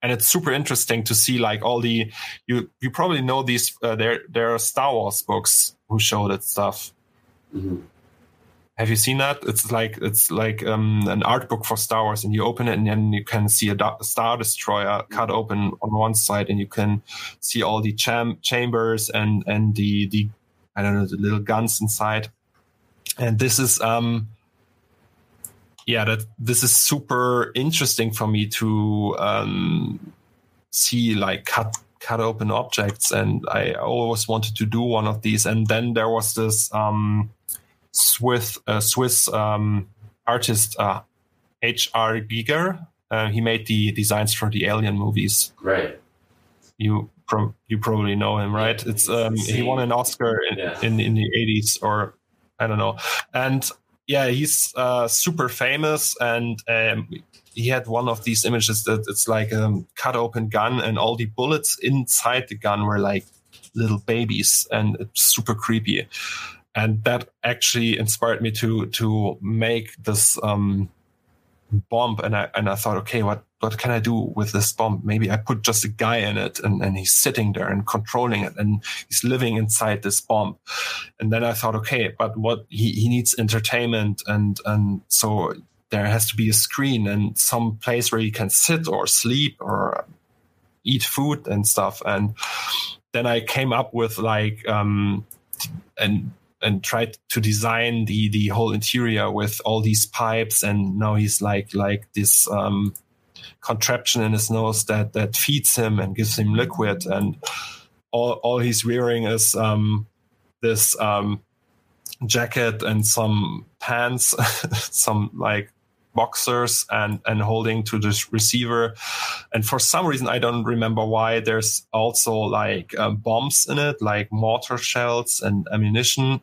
And it's super interesting to see like all the you you probably know these uh, there there are Star Wars books who show that stuff. Mm-hmm. Have you seen that? It's like it's like um, an art book for Star Wars, and you open it, and then you can see a, Star Destroyer cut open on one side, and you can see all the cham- chambers and and the the I don't know the little guns inside. And this is um, yeah, that this is super interesting for me to um, see like cut cut open objects and I always wanted to do one of these and then there was this um, Swiss uh, Swiss um, artist uh, H.R. Giger uh, he made the designs for the Alien movies right you pro- you probably know him right it's um, he won an Oscar in, yeah. in, in the 80s or I don't know and yeah, he's uh, super famous, and um, he had one of these images that it's like a cut open gun, and all the bullets inside the gun were like little babies, and it's super creepy. And that actually inspired me to to make this um, bomb, and I and I thought, okay, what what can I do with this bomb? Maybe I put just a guy in it and, and he's sitting there and controlling it and he's living inside this bomb. And then I thought, okay, but what he, he needs entertainment and, and so there has to be a screen and some place where he can sit or sleep or eat food and stuff. And then I came up with like, um, and and tried to design the the whole interior with all these pipes. And now he's like like this um contraption in his nose that that feeds him and gives him liquid, and all all he's wearing is um, this um, jacket and some pants, some like boxers and and holding to this receiver. And for some reason i don't remember why there's also like um, bombs in it like mortar shells and ammunition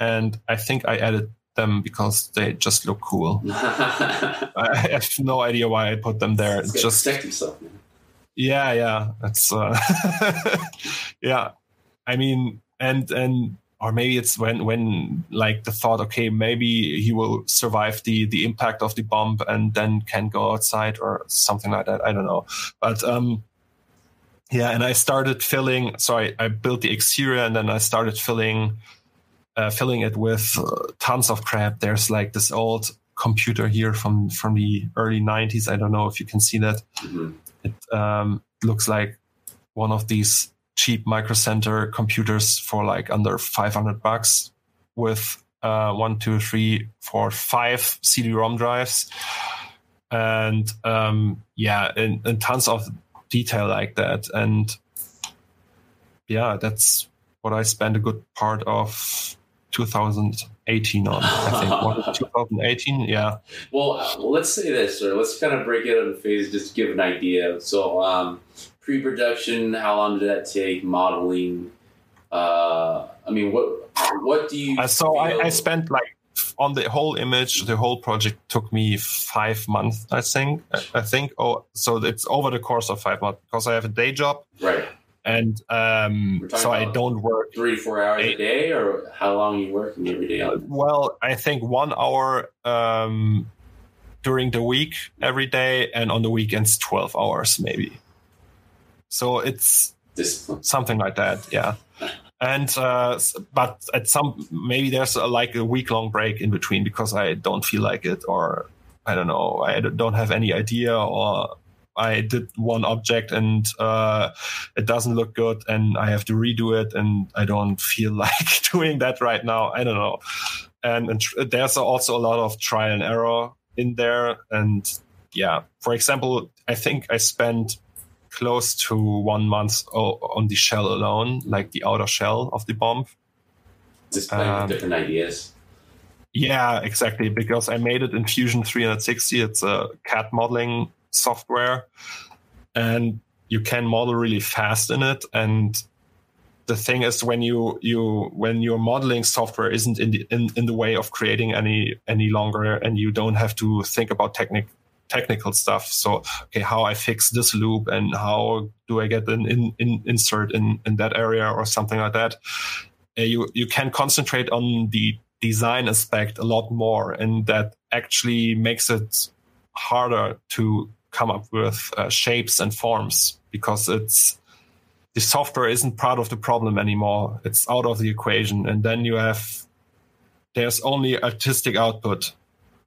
and i think i added them because they just look cool. I have no idea why I put them there. It's just protect yourself, man. Yeah, yeah. It's uh, yeah. I mean, and and or maybe it's when when like the thought, okay, maybe he will survive the the impact of the bomb and then can go outside or something like that. I don't know, but um. Yeah, and I started filling. So I, I built the exterior, and then I started filling uh, filling it with uh, tons of crap. There's like this old computer here from from the early 90s. I don't know if you can see that. Mm-hmm. It um, looks like one of these cheap Micro Center computers for like under 500 bucks with uh, one, two, three, four, five CD-ROM drives, and um, yeah, and, and tons of detail like that. And yeah, that's what I spent a good part of 2018 on. I think what, 2018, yeah. Well, well, let's say this, or let's kind of break it up in phases just to give an idea. So, um, pre-production, how long did that take? Modeling. Uh, I mean, what what do you? Uh, so I, I spent like on the whole image, the whole project took me five months, I think. I think. Oh, so it's over the course of five months because I have a day job. Right and um, so I don't work three four hours eight, a day, or how long you working every day? Well, I think one hour um, during the week every day, and on the weekends twelve hours maybe. So it's Discipline. something like that, yeah. And uh, but at some maybe there's a, like a week long break in between because I don't feel like it, or I don't know, I don't have any idea, or I did one object and uh, it doesn't look good and I have to redo it and I don't feel like doing that right now. I don't know. And, and tr- there's also a lot of trial and error in there. And yeah, for example, I think I spent close to one month on the shell alone, like the outer shell of the bomb. Just playing um, with different ideas. Yeah, exactly. Because I made it in Fusion 360. It's a CAD modeling software and you can model really fast in it. And the thing is when you you when your modeling software isn't in the in, in the way of creating any any longer and you don't have to think about technic technical stuff. So okay how i fix this loop and how do i get an in, in, insert in in that area or something like that uh, you you can concentrate on the design aspect a lot more and that actually makes it harder to come up with uh, shapes and forms because it's the software isn't part of the problem anymore. It's out of the equation. And then you have, there's only artistic output.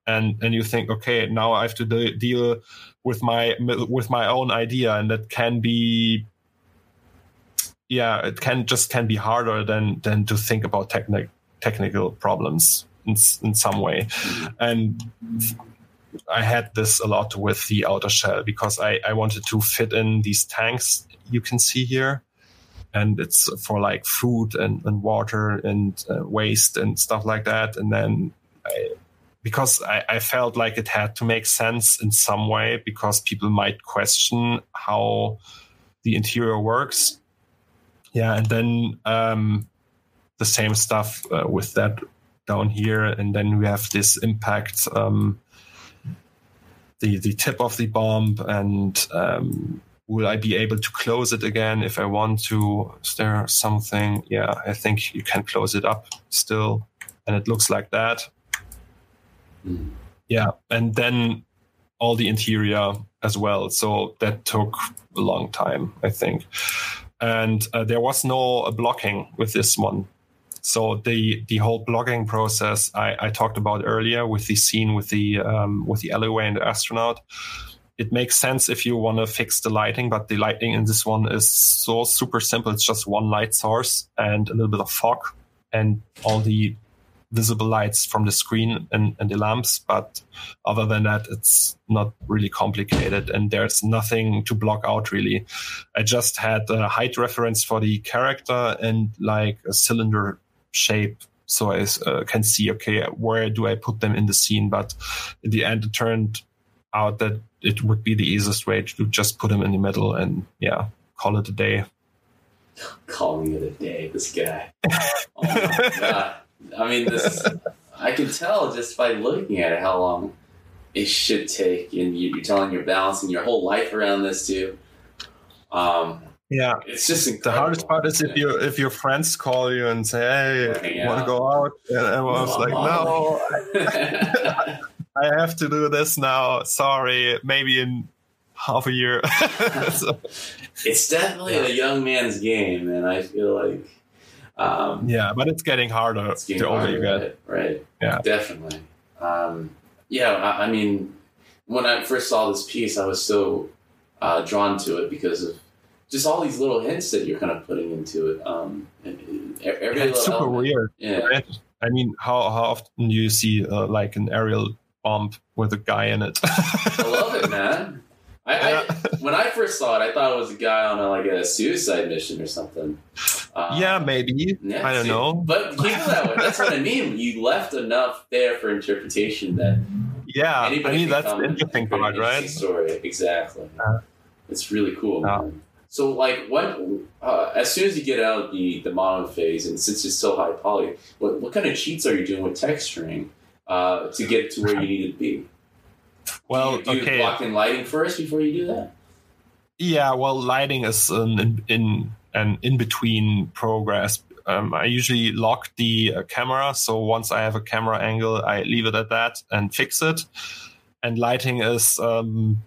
And, and you think, okay, now I have to de- deal with my, with my own idea. And that can be, yeah, it can just can be harder than, than to think about technical technical problems in, in some way. And I had this a lot with the outer shell because I, I wanted to fit in these tanks you can see here. And it's for like food and, and water and uh, waste and stuff like that. And then I, because I, I felt like it had to make sense in some way because people might question how the interior works. Yeah. And then um, the same stuff uh, with that down here, and then we have this impact, um, the the tip of the bomb, and um, will I be able to close it again if I want to? Is there something? Yeah, I think you can close it up still, and it looks like that. Mm. Yeah, and then all the interior as well. So that took a long time, I think. And uh, there was no uh, blocking with this one. So the the whole blocking process I, I talked about earlier with the scene with the um, with the alleyway and the astronaut, it makes sense if you want to fix the lighting, but the lighting in this one is so super simple. It's just one light source and a little bit of fog, and all the visible lights from the screen and, and the lamps. But other than that, it's not really complicated and there's nothing to block out really. I just had a height reference for the character and like a cylinder shape. So I uh, can see, okay, where do I put them in the scene? But in the end, it turned out that it would be the easiest way to just put them in the middle and yeah, call it a day. Calling it a day, this guy. oh my god. I mean, this I can tell just by looking at it how long it should take, and you, are telling you're balancing your whole life around this too. Um, yeah, it's just incredible. the hardest part is if you if your friends call you and say, "Hey, want to go out?" and I was like, "No, I have to do this now. Sorry, maybe in half a year." so, it's definitely yeah. a young man's game, and I feel like um, yeah, but it's getting harder it's getting the older you get. Right. Yeah. Definitely. Um, yeah. I, I, mean, when I first saw this piece, I was so uh, drawn to it because of just all these little hints that you're kind of putting into it. Um, every yeah, it's super element. weird. Yeah. Right? I mean, how, how often do you see uh, like an aerial bomb with a guy in it? I love it, man. I, yeah. I, when I first saw it, I thought it was a guy on a, like a suicide mission or something. Uh, yeah, maybe. Yeah, I don't know. But keep it that way. That's what I mean. You left enough there for interpretation that. Yeah, I mean that's the interesting part, right? Story exactly. Uh, it's really cool. Uh, so, like, what uh, as soon as you get out the the modeling phase, and since it's so high poly, what what kind of cheats are you doing with texturing uh, to get to where you need to be? Well, do you, do okay. you block in lighting first before you do that? Yeah, well, lighting is an in, in an in between progress. Um, I usually lock the uh, camera, so once I have a camera angle, I leave it at that and fix it. And lighting is, um,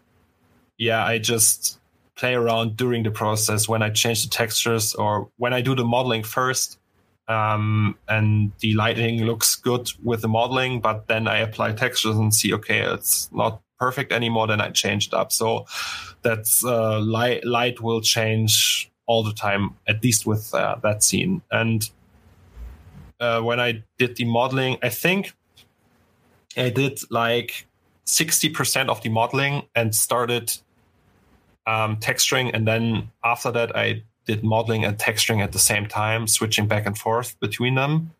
yeah, I just play around during the process when I change the textures or when I do the modeling first. Um, and the lighting looks good with the modeling, but then I apply textures and see, okay, it's not perfect anymore. Then I change it up. So that's uh, light. Light will change all the time, at least with uh, that scene. And uh, when I did the modeling, I think I did like sixty percent of the modeling and started um, texturing, and then after that I did modeling and texturing at the same time, switching back and forth between them.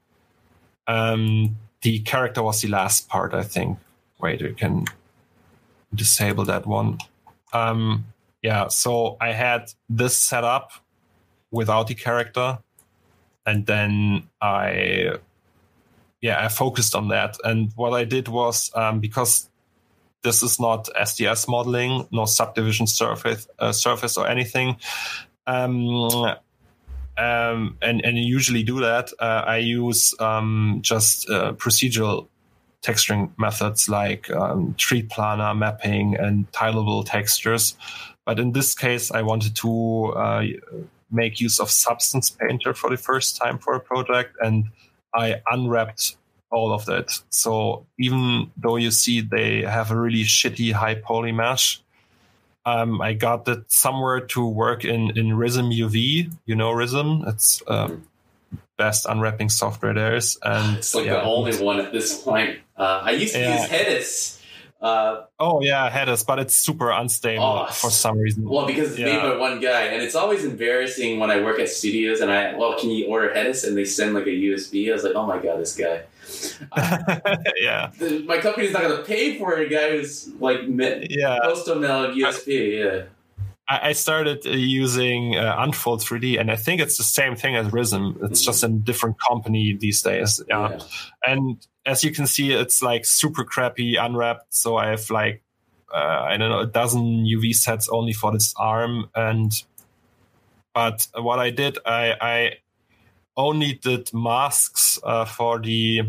Um, the character was the last part, I think. Wait, you can disable that one. Um, yeah, so I had this set up without the character, and then I, yeah, I focused on that. And what I did was um, because this is not SDS modeling, no subdivision surface, uh, surface or anything. Um, um, and and usually do that. Uh, I use um, just uh, procedural texturing methods like um, triplanar mapping and tileable textures. But in this case, I wanted to uh, make use of Substance Painter for the first time for a project, and I unwrapped all of that. So even though you see they have a really shitty high poly mesh, um, I got it somewhere to work in in RizomUV. You know Rizom, It's uh, best unwrapping software there is, and it's like yeah. the only one at this point. Uh, I used to yeah. use Headus. Uh, oh yeah, Headus, but it's super unstable oh, for some reason. Well, because it's yeah. made by one guy, and it's always embarrassing when I work at studios and I well, can you order Headus? And they send like a USB. I was like, oh my god, this guy. Uh, yeah, the, my company's not going to pay for a guy who's like yeah post on USB. Yeah. I started uh, using uh, Unfold 3D, and I think it's the same thing as Rizom. It's mm-hmm. just a different company these days. Yeah. yeah. And as you can see, it's like super crappy unwrapped. So I have like, uh, I don't know, a dozen UV sets only for this arm. And, but what I did, I, I only did masks uh, for the,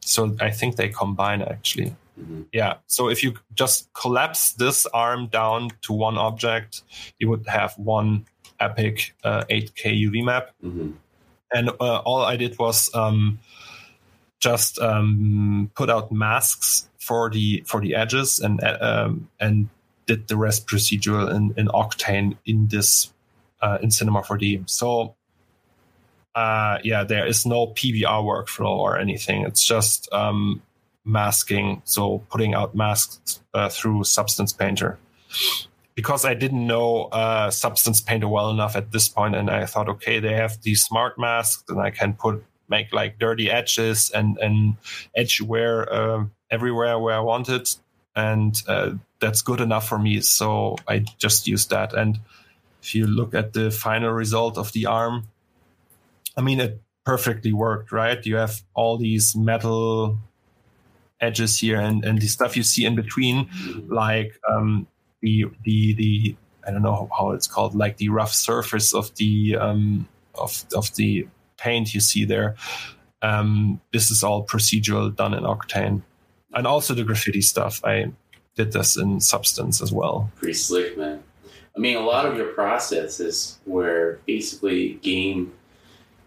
so I think they combine actually. Mm-hmm. Yeah. So if you just collapse this arm down to one object, you would have one epic uh, 8K UV map. Mm-hmm. And uh, all I did was um, just um, put out masks for the for the edges and uh, um, and did the rest procedural in, in Octane in this uh, in Cinema 4D. So uh, yeah, there is no PBR workflow or anything. It's just um, masking, so putting out masks uh, through Substance Painter. Because I didn't know uh, Substance Painter well enough at this point, and I thought, okay, they have these smart masks, and I can put make like dirty edges and and edge wear uh, everywhere where I want it, and uh, that's good enough for me. So I just used that. And if you look at the final result of the arm, I mean, it perfectly worked, right? You have all these metal edges here and, and the stuff you see in between, like um, the the the I don't know how it's called, like the rough surface of the um, of of the paint you see there. Um, this is all procedural done in Octane, and also the graffiti stuff. I did this in Substance as well. Pretty slick, man. I mean, a lot of your processes where basically game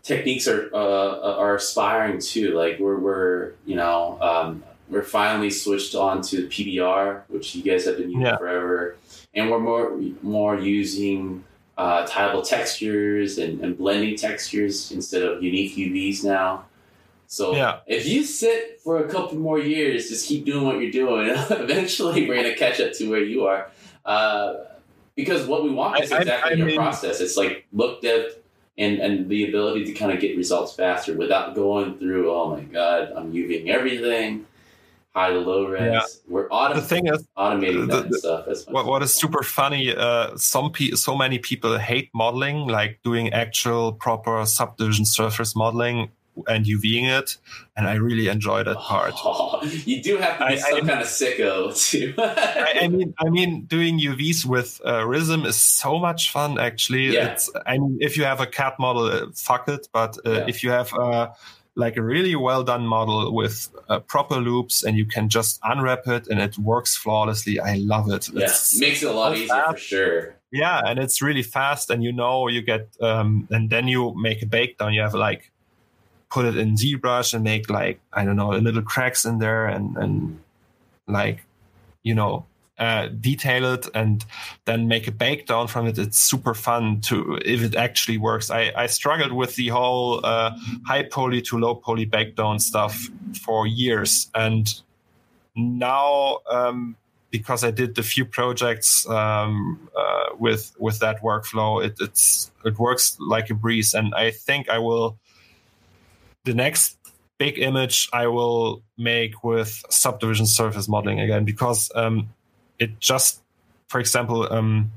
techniques are uh, are aspiring to. Like we're we're you know um, we're finally switched on to PBR, which you guys have been using yeah. forever, and we're more more using uh, tileable textures and, and blending textures instead of unique UVs now. So yeah. if you sit for a couple more years, just keep doing what you're doing. Eventually, we're gonna catch up to where you are. Uh, because what we want is exactly I, I your mean, process. It's like look dev and and the ability to kind of get results faster without going through. Oh my god, I'm UVing everything high to low res. Yeah. We're autom- the thing is, automating the, that stuff. what, what is super funny? Uh, some pe- so many people hate modeling, like doing actual proper subdivision surface modeling and UVing it, and I really enjoy that part. Oh, you do have to be I, some I, kind of sicko too. I, I, mean, I mean, doing UVs with uh, Rizom is so much fun. Actually, yeah. it's. I mean, if you have a CAD model, uh, fuck it. But uh, yeah. if you have uh, like a really well done model with uh, proper loops and you can just unwrap it and it works flawlessly. I love it. Yeah, it's makes it a lot easier fast. for sure. Yeah, and it's really fast and you know you get um and then you make a bake down. You have like put it in ZBrush and make like I don't know, little cracks in there and and like you know uh, detail it and then make a bake down from it. It's super fun to if it actually works. I, I struggled with the whole uh, high poly to low poly bake down stuff for years, and now um, because I did the few projects um, uh, with with that workflow, it, it's it works like a breeze, and I think I will. The next big image I will make with subdivision surface modeling again because um, it just, for example, um,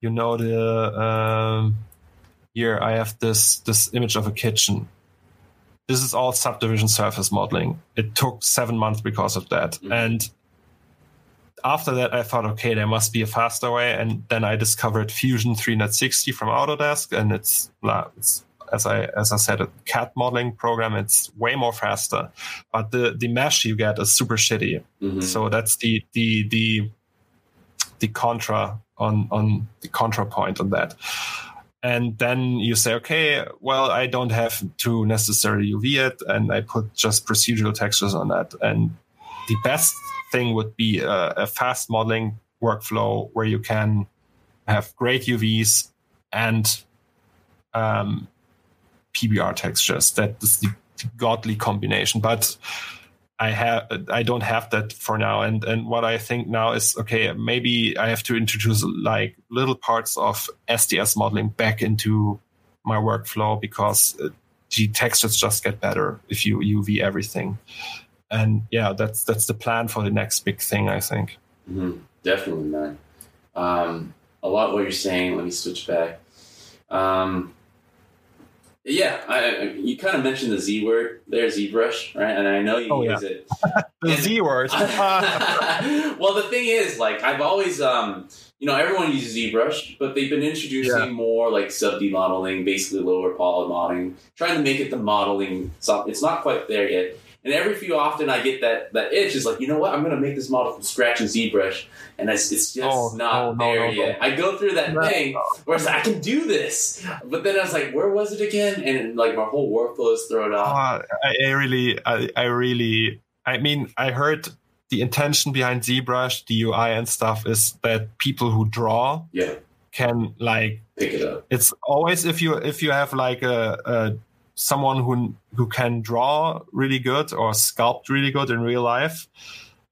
you know the um, here I have this this image of a kitchen. This is all subdivision surface modeling. It took seven months because of that, mm-hmm. and after that, I thought, okay, there must be a faster way. And then I discovered Fusion 360 from Autodesk, and it's, it's as I as I said, a CAD modeling program. It's way more faster, but the the mesh you get is super shitty. Mm-hmm. So that's the the the the contra on on the contrapoint on that. And then you say, okay, well, I don't have to necessarily UV it, and I put just procedural textures on that. And the best thing would be a, a fast modeling workflow where you can have great UVs and um, PBR textures. That is the godly combination. But I have I don't have that for now. And and what I think now is okay, maybe I have to introduce like little parts of SDS modeling back into my workflow because uh, the textures just get better if you UV everything. And yeah, that's that's the plan for the next big thing. I think. Mm-hmm. Definitely, man. Um, a lot what you're saying. Let me switch back. Um, yeah, I, you kind of mentioned the Z word there, ZBrush, right? And I know you oh, use yeah. it. the and, Z word. well, the thing is, like, I've always, um, you know, everyone uses ZBrush, but they've been introducing yeah. more like sub D modeling, basically lower poly modeling, trying to make it the modeling. So it's not quite there yet. And every few often I get that that itch is like, you know what? I'm going to make this model from scratch in ZBrush, and it's, it's just oh, not no, there no, yet. I go through that thing where it's like, I can do this, but then I was like, where was it again? And like my whole workflow is thrown off. Uh, I, I really, I, I really, I mean, I heard the intention behind ZBrush, the UI and stuff is that people who draw yeah. can like pick it up. It's always if you if you have like a, a someone who who can draw really good or sculpt really good in real life,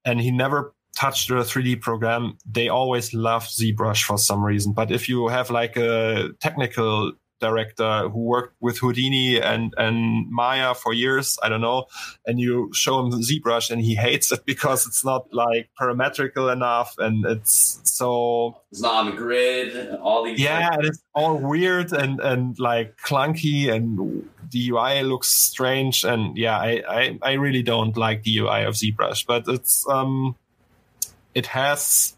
and he never touched a 3D program, they always love ZBrush for some reason. But if you have like a technical director who worked with Houdini and, and Maya for years, I don't know, and you show him ZBrush and he hates it because it's not like parametrical enough and it's so it's not on the grid, all these Yeah, like- and it's all weird and, and like clunky and the UI looks strange and yeah, I, I, I really don't like the UI of ZBrush, but it's um it has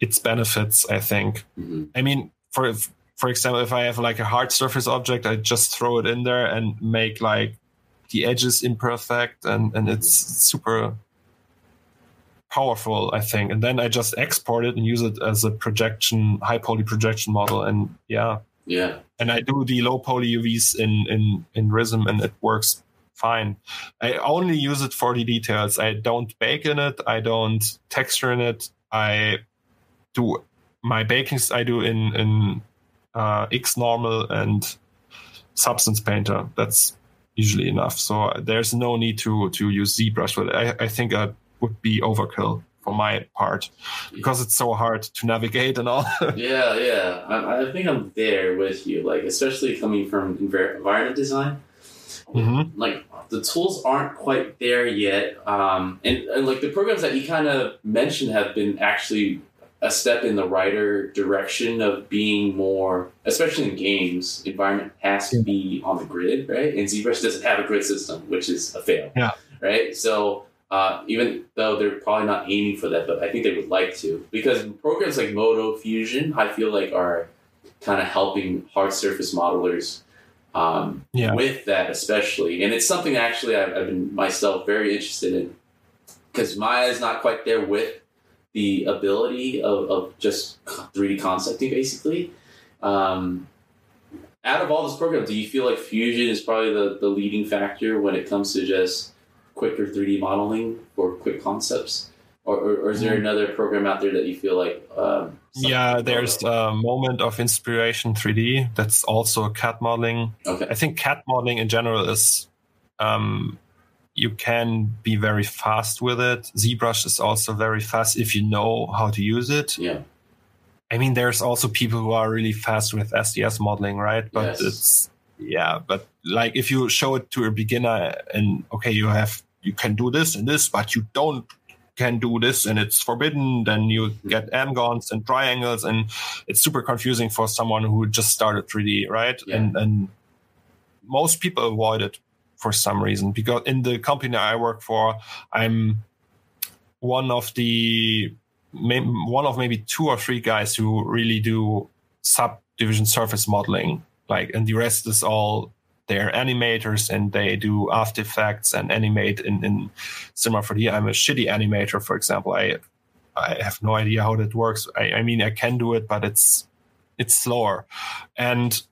its benefits, I think. Mm-hmm. I mean, for for example, if I have like a hard surface object, I just throw it in there and make like the edges imperfect and, and it's super powerful, I think. And then I just export it and use it as a projection, high poly projection model. And yeah. Yeah. And I do the low poly UVs in, in, in Rizom and it works fine. I only use it for the details. I don't bake in it. I don't texture in it. I do my bakings I do in, in uh, normal and Substance Painter. That's usually enough. So there's no need to to use ZBrush. But I, I think that would be overkill for my part because it's so hard to navigate and all. yeah, yeah. I, I, think I'm there with you. Like especially coming from environment design. Mm-hmm. Like the tools aren't quite there yet, um, and, and like the programs that you kind of mentioned have been actually a step in the righter direction of being more, especially in games, environment has to be on the grid, right? And ZBrush doesn't have a grid system, which is a fail, yeah. right? So uh, even though they're probably not aiming for that, but I think they would like to, because programs like Modo Fusion, I feel like are kind of helping hard surface modelers um, yeah. with that, especially. And it's something actually I've, I've been myself very interested in because Maya is not quite there with the ability of, of just 3D concepting, basically. Um, out of all this program, do you feel like Fusion is probably the, the leading factor when it comes to just quicker 3D modeling or quick concepts? Or, or, or is there Mm. another program out there that you feel like? Um, yeah, there's a moment of inspiration 3D. That's also CAD modeling. okay. I think CAD modeling in general is um, you can be very fast with it. ZBrush is also very fast if you know how to use it. Yeah. I mean, there's also people who are really fast with SDS modeling, right? But Yes. it's yeah, but like if you show it to a beginner and okay, you have you can do this and this, but you don't can do this and it's forbidden, then you Hmm. get n-gons and triangles and it's super confusing for someone who just started 3D, right? Yeah. And and most people avoid it for some reason. Because in the company I work for, I'm one of the one of maybe two or three guys who really do subdivision surface modeling. Like and the rest is all they're animators and they do after effects and animate in, in cinema 4d i'm a shitty animator for example. I i have no idea how that works. I, I mean i can do it but it's it's slower. And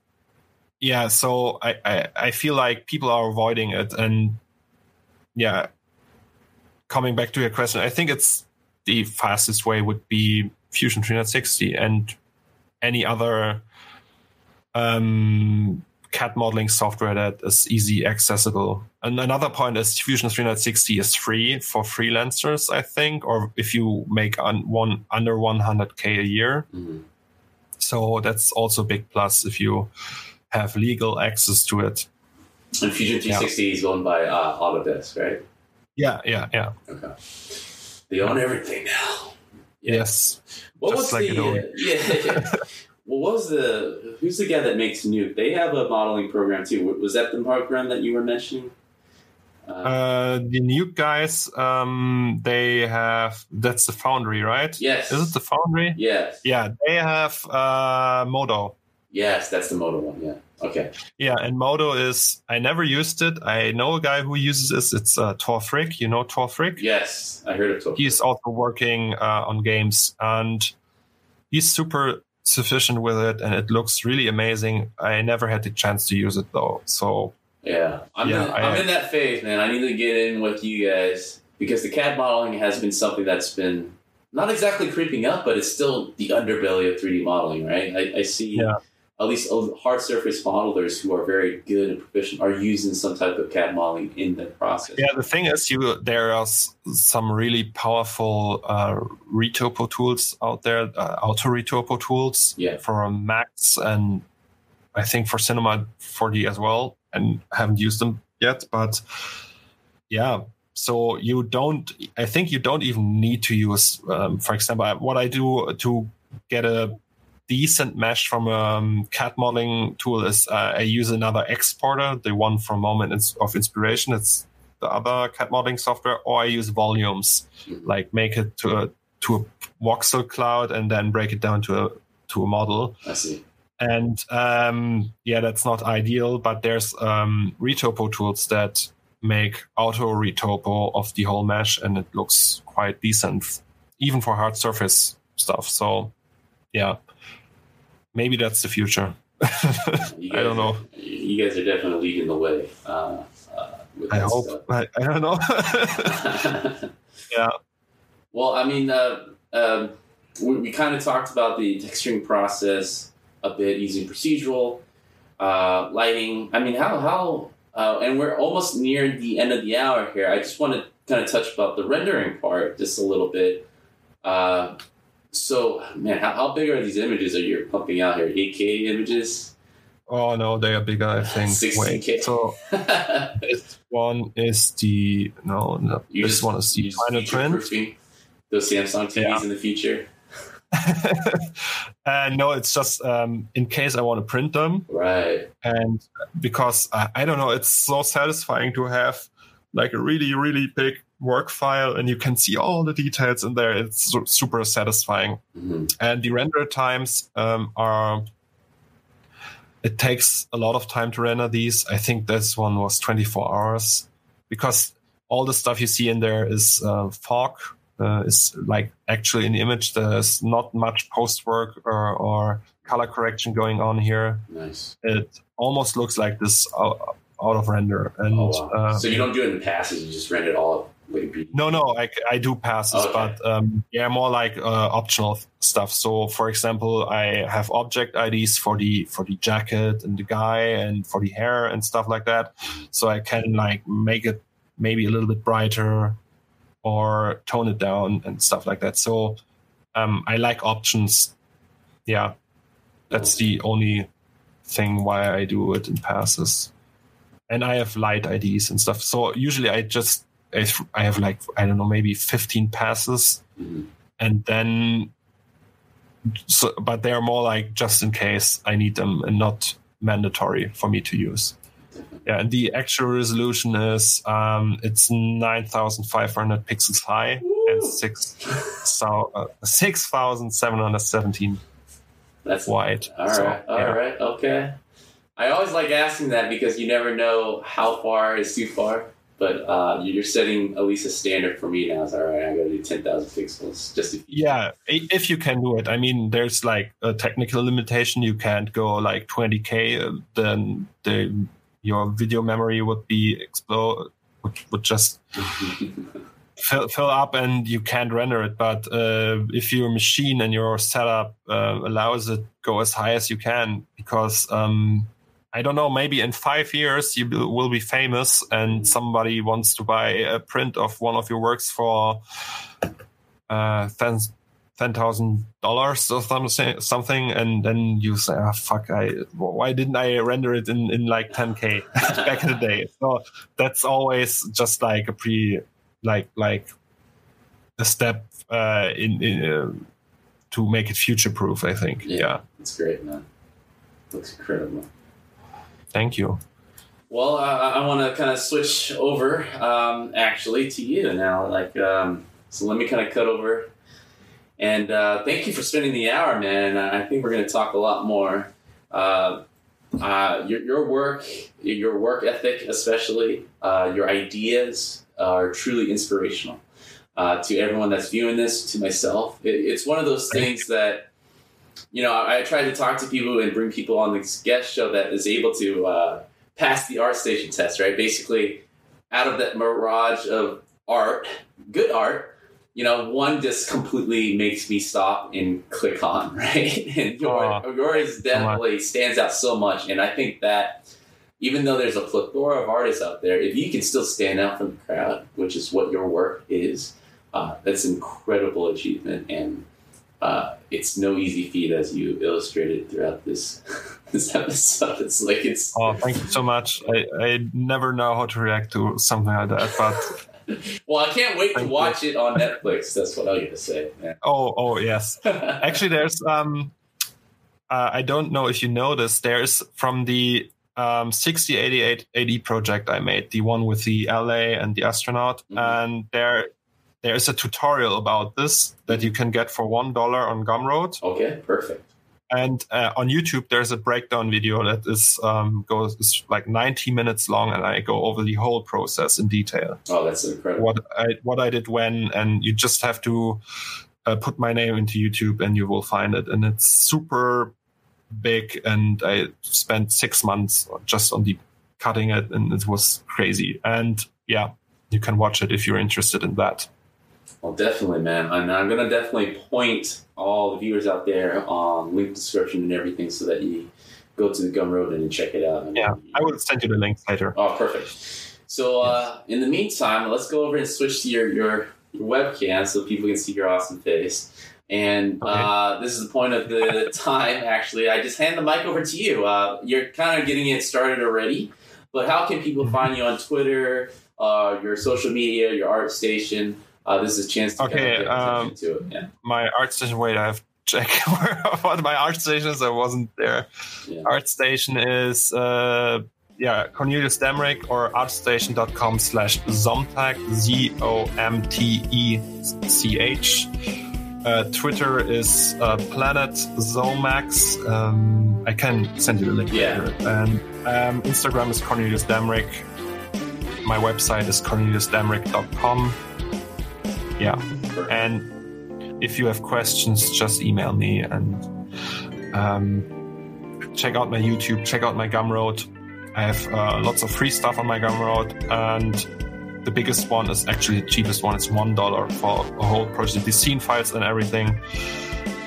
yeah so I, I i feel like people are avoiding it and yeah coming back to your question i think it's the fastest way would be Fusion 360 and any other um, CAD modeling software that is easy accessible. And another point is Fusion 360 is free for freelancers, I think, or if you make un- one under 100k a year. Mhm. So that's also a big plus if you have legal access to it. And Fusion 360 is owned by uh, Autodesk, right? Yeah, yeah, yeah. Okay. They own everything now. Yes. What Just was like the uh, yeah? yeah. well, what was the who's the guy that makes Nuke? They have a modeling program too. Was that the program that you were mentioning? Uh, Uh, the new guys, um, they have that's the Foundry, right? yes. Is it the Foundry? yes. Yeah, they have uh, Modo. Yes, that's the Modo one. Yeah. Okay. Yeah, and Modo is I never used it. I know a guy who uses this. It's uh, Tor Frick. You know Tor Frick? Yes, I heard of Tokyo. He's also working uh, on games, and he's super sufficient with it, and it looks really amazing. I never had the chance to use it though, so Yeah, I'm, Yeah, in, I- I'm in that phase, man. I need to get in with you guys because the CAD modeling has been something that's been not exactly creeping up, but it's still the underbelly of 3D modeling, right? I, I see Yeah. At least hard surface modelers who are very good and proficient are using some type of CAD modeling in the process. Yeah, the thing is, you there are some really powerful uh, retopo tools out there, uh, auto retopo tools Yeah. for Max and I think for Cinema 4D as well. And haven't used them yet, but yeah. So you don't. I think you don't even need to use, um, for example, what I do to get a decent mesh from a um, CAD modeling tool is uh, I use another exporter, the one from Moment of Inspiration. It's the other CAD modeling software, or I use volumes, like make it to a to a voxel cloud and then break it down to a to a model. I see. And um, yeah, that's not ideal, but there's um, retopo tools that make auto retopo of the whole mesh, and it looks quite decent, even for hard surface stuff. So yeah, maybe that's the future. I don't know. are- you guys are definitely leading the way. Uh, uh, I hope. I, I don't know. Yeah. Well, I mean, uh, um, we, we kind of talked about the texturing process a bit using procedural uh, lighting. I mean, how how uh, and we're almost near the end of the hour here. I just want to kind of touch about the rendering part just a little bit. Uh, so, man, how, how big are these images that you're pumping out here? 8K images? oh no, they are bigger. I think. 16K. Wait. So this one is the no, no. You this just- one is the final print. future-proofing Those Samsung TVs Yeah. in the future, uh, no, it's just um, in case I want to print them, right? and because I, I don't know, it's so satisfying to have like a really, really big work file, and you can see all the details in there. It's su- super satisfying, Mhm. and the render times um, are. It takes a lot of time to render these. I think this one was 24 hours because all the stuff you see in there is uh, fog, uh, is like actually in the image. There's not much post work or, or color correction going on here. Nice. It almost looks like this out, out of render. And Oh, wow. uh, so you don't do it in passes; you just render it all up like a beat. no, no, I, I do passes, Okay. but um, yeah, more like uh, optional stuff. So, for example, I have object IDs for the for the jacket and the guy and for the hair and stuff like that. So I can like make it maybe a little bit brighter or tone it down and stuff like that. So um, I like options. Yeah, that's the only thing why I do it in passes. And I have light IDs and stuff. So usually I just I th- I have like I don't know maybe 15 passes Mhm. and then so but they're more like just in case I need them and not mandatory for me to use. Yeah, and the actual resolution is um it's 9500 pixels high and! 6 so uh, 6717 That's wide. All right, So, all yeah. right, okay. I always like asking that because you never know how far is too far. But uh, you're setting at least a standard for me now. It's all right. I got to do ten thousand pixels just to. Yeah, if you can do it. I mean, there's like a technical limitation. You can't go like 20k. uh, Then the your video memory would be explode. Would, would just fill, fill up, and you can't render it. But uh, if your machine and your setup uh, allows it, go as high as you can. Because um, I don't know, maybe in five years you will be famous, and somebody wants to buy a print of one of your works for uh, ten thousand dollars or something, something, and then you say, "Ah, fuck! I why didn't I render it in in like ten k back in the day?" So that's always just like a pre, like like a step uh, in, in uh, to make it future proof. I think. Yeah. yeah. It's great, man. Looks incredible. Thank you. Well, I, I want to kind of switch over, um, actually, to you now. Like, um, so let me kind of cut over, and uh, thank you for spending the hour, man. I think we're going to talk a lot more. Uh, uh, your, your work, your work ethic, especially uh, your ideas, are truly inspirational uh, to everyone that's viewing this. To myself, it, it's one of those things that you know I, I try to talk to people and bring people on this guest show that is able to uh, pass the art station test. Right, basically, out of that mirage of art, good art. You know, one just completely makes me stop and click on, right? And your, Aw. yours definitely stands out so much. And I think that even though there's a plethora of artists out there, if you can still stand out from the crowd, which is what your work is, uh, that's an incredible achievement. And uh, it's no easy feat, as you illustrated throughout this this episode. It's like it's Oh, thank you so much. I, I never know how to react to something like that, but well, I can't wait to Thank you. watch it on Netflix. That's what I'm gonna say. Yeah. oh, oh yes. Actually, there's um, uh, I don't know if you know this. There's from the um 6088 AD project I made, the one with the LA and the astronaut, Mhm. and there there is a tutorial about this that you can get for one dollar on Gumroad. Okay, perfect. and uh, on YouTube there's a breakdown video that is um, goes is like 90 minutes long, and I go over the whole process in detail. Oh, that's incredible. What I what I did when, and you just have to uh, put my name into YouTube, and you will find it. And it's super big, and I spent six months just on the cutting it, and it was crazy. And yeah, you can watch it if you're interested in that. Well, definitely, man. And I'm going to definitely point all the viewers out there on link description and everything so that you go to the Gumroad and check it out. Yeah, I will send you the links later. Oh, perfect. So, uh, in the meantime, let's go over and switch to your, your, your webcam so people can see your awesome face. And Okay. uh, this is the point of the time, actually. I just hand the mic over to you. Uh, you're kind of getting it started already, but how can people Mhm. find you on Twitter, uh, your social media, your art station? Uh, this is a chance to Okay, kind of get um, to it. Yeah. my art station. Wait, I have to check what my art station is. I wasn't there. Yeah. Art station is uh, yeah Cornelius Dämmrich or artstation.com slash Zomtech Z O M T E C H. Uh, Twitter is uh, Planet Zomax. Um, I can send you the link Yeah. later. And um, Instagram is Cornelius Dämmrich. My website is corneliusdemrick.com. Yeah. And if you have questions, just email me and um, check out my YouTube, check out my Gumroad. I have uh, lots of free stuff on my Gumroad, and the biggest one is actually the cheapest one. It's one dollar for a whole project. The scene files and everything,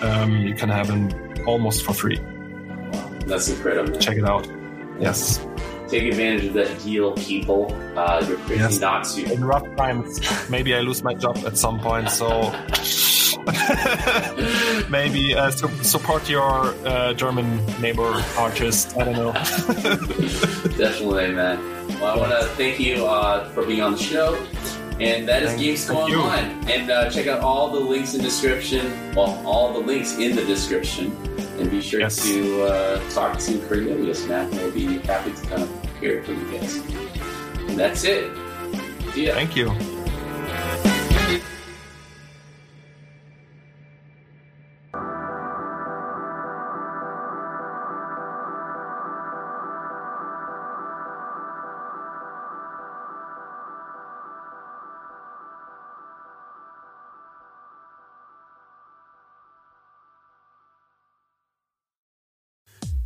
um, you can have them almost for free. That's incredible. Check it out. Yes. Take advantage of that deal, people. Uh, you're crazy Yes. not to. In rough times, maybe I lose my job at some point, so maybe uh, su- support your uh, German neighbor artist. I don't know. Definitely, man. Well, I want to thank you uh, for being on the show. And that is Games Go thank. Online. And uh, check out all the links in description. Well, all the links in the description. And be sure Yes. to uh, talk to Cornelius, man. We'll be happy to come here from you guys. And that's it. See ya. Thank you.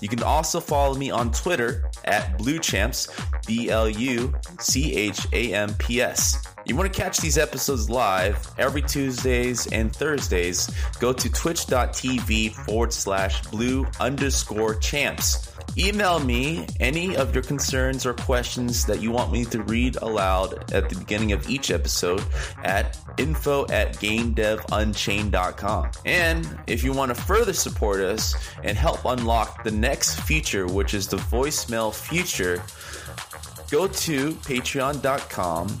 You can also follow me on Twitter at BlueChamps, B L U C H A M P S. You want to catch these episodes live every Tuesdays and Thursdays? Go to twitch.tv forward slash blue underscore champs. Email me any of your concerns or questions that you want me to read aloud at the beginning of each episode at info at gamedevunchained.com. And if you want to further support us and help unlock the next feature, which is the voicemail feature, go to patreon.com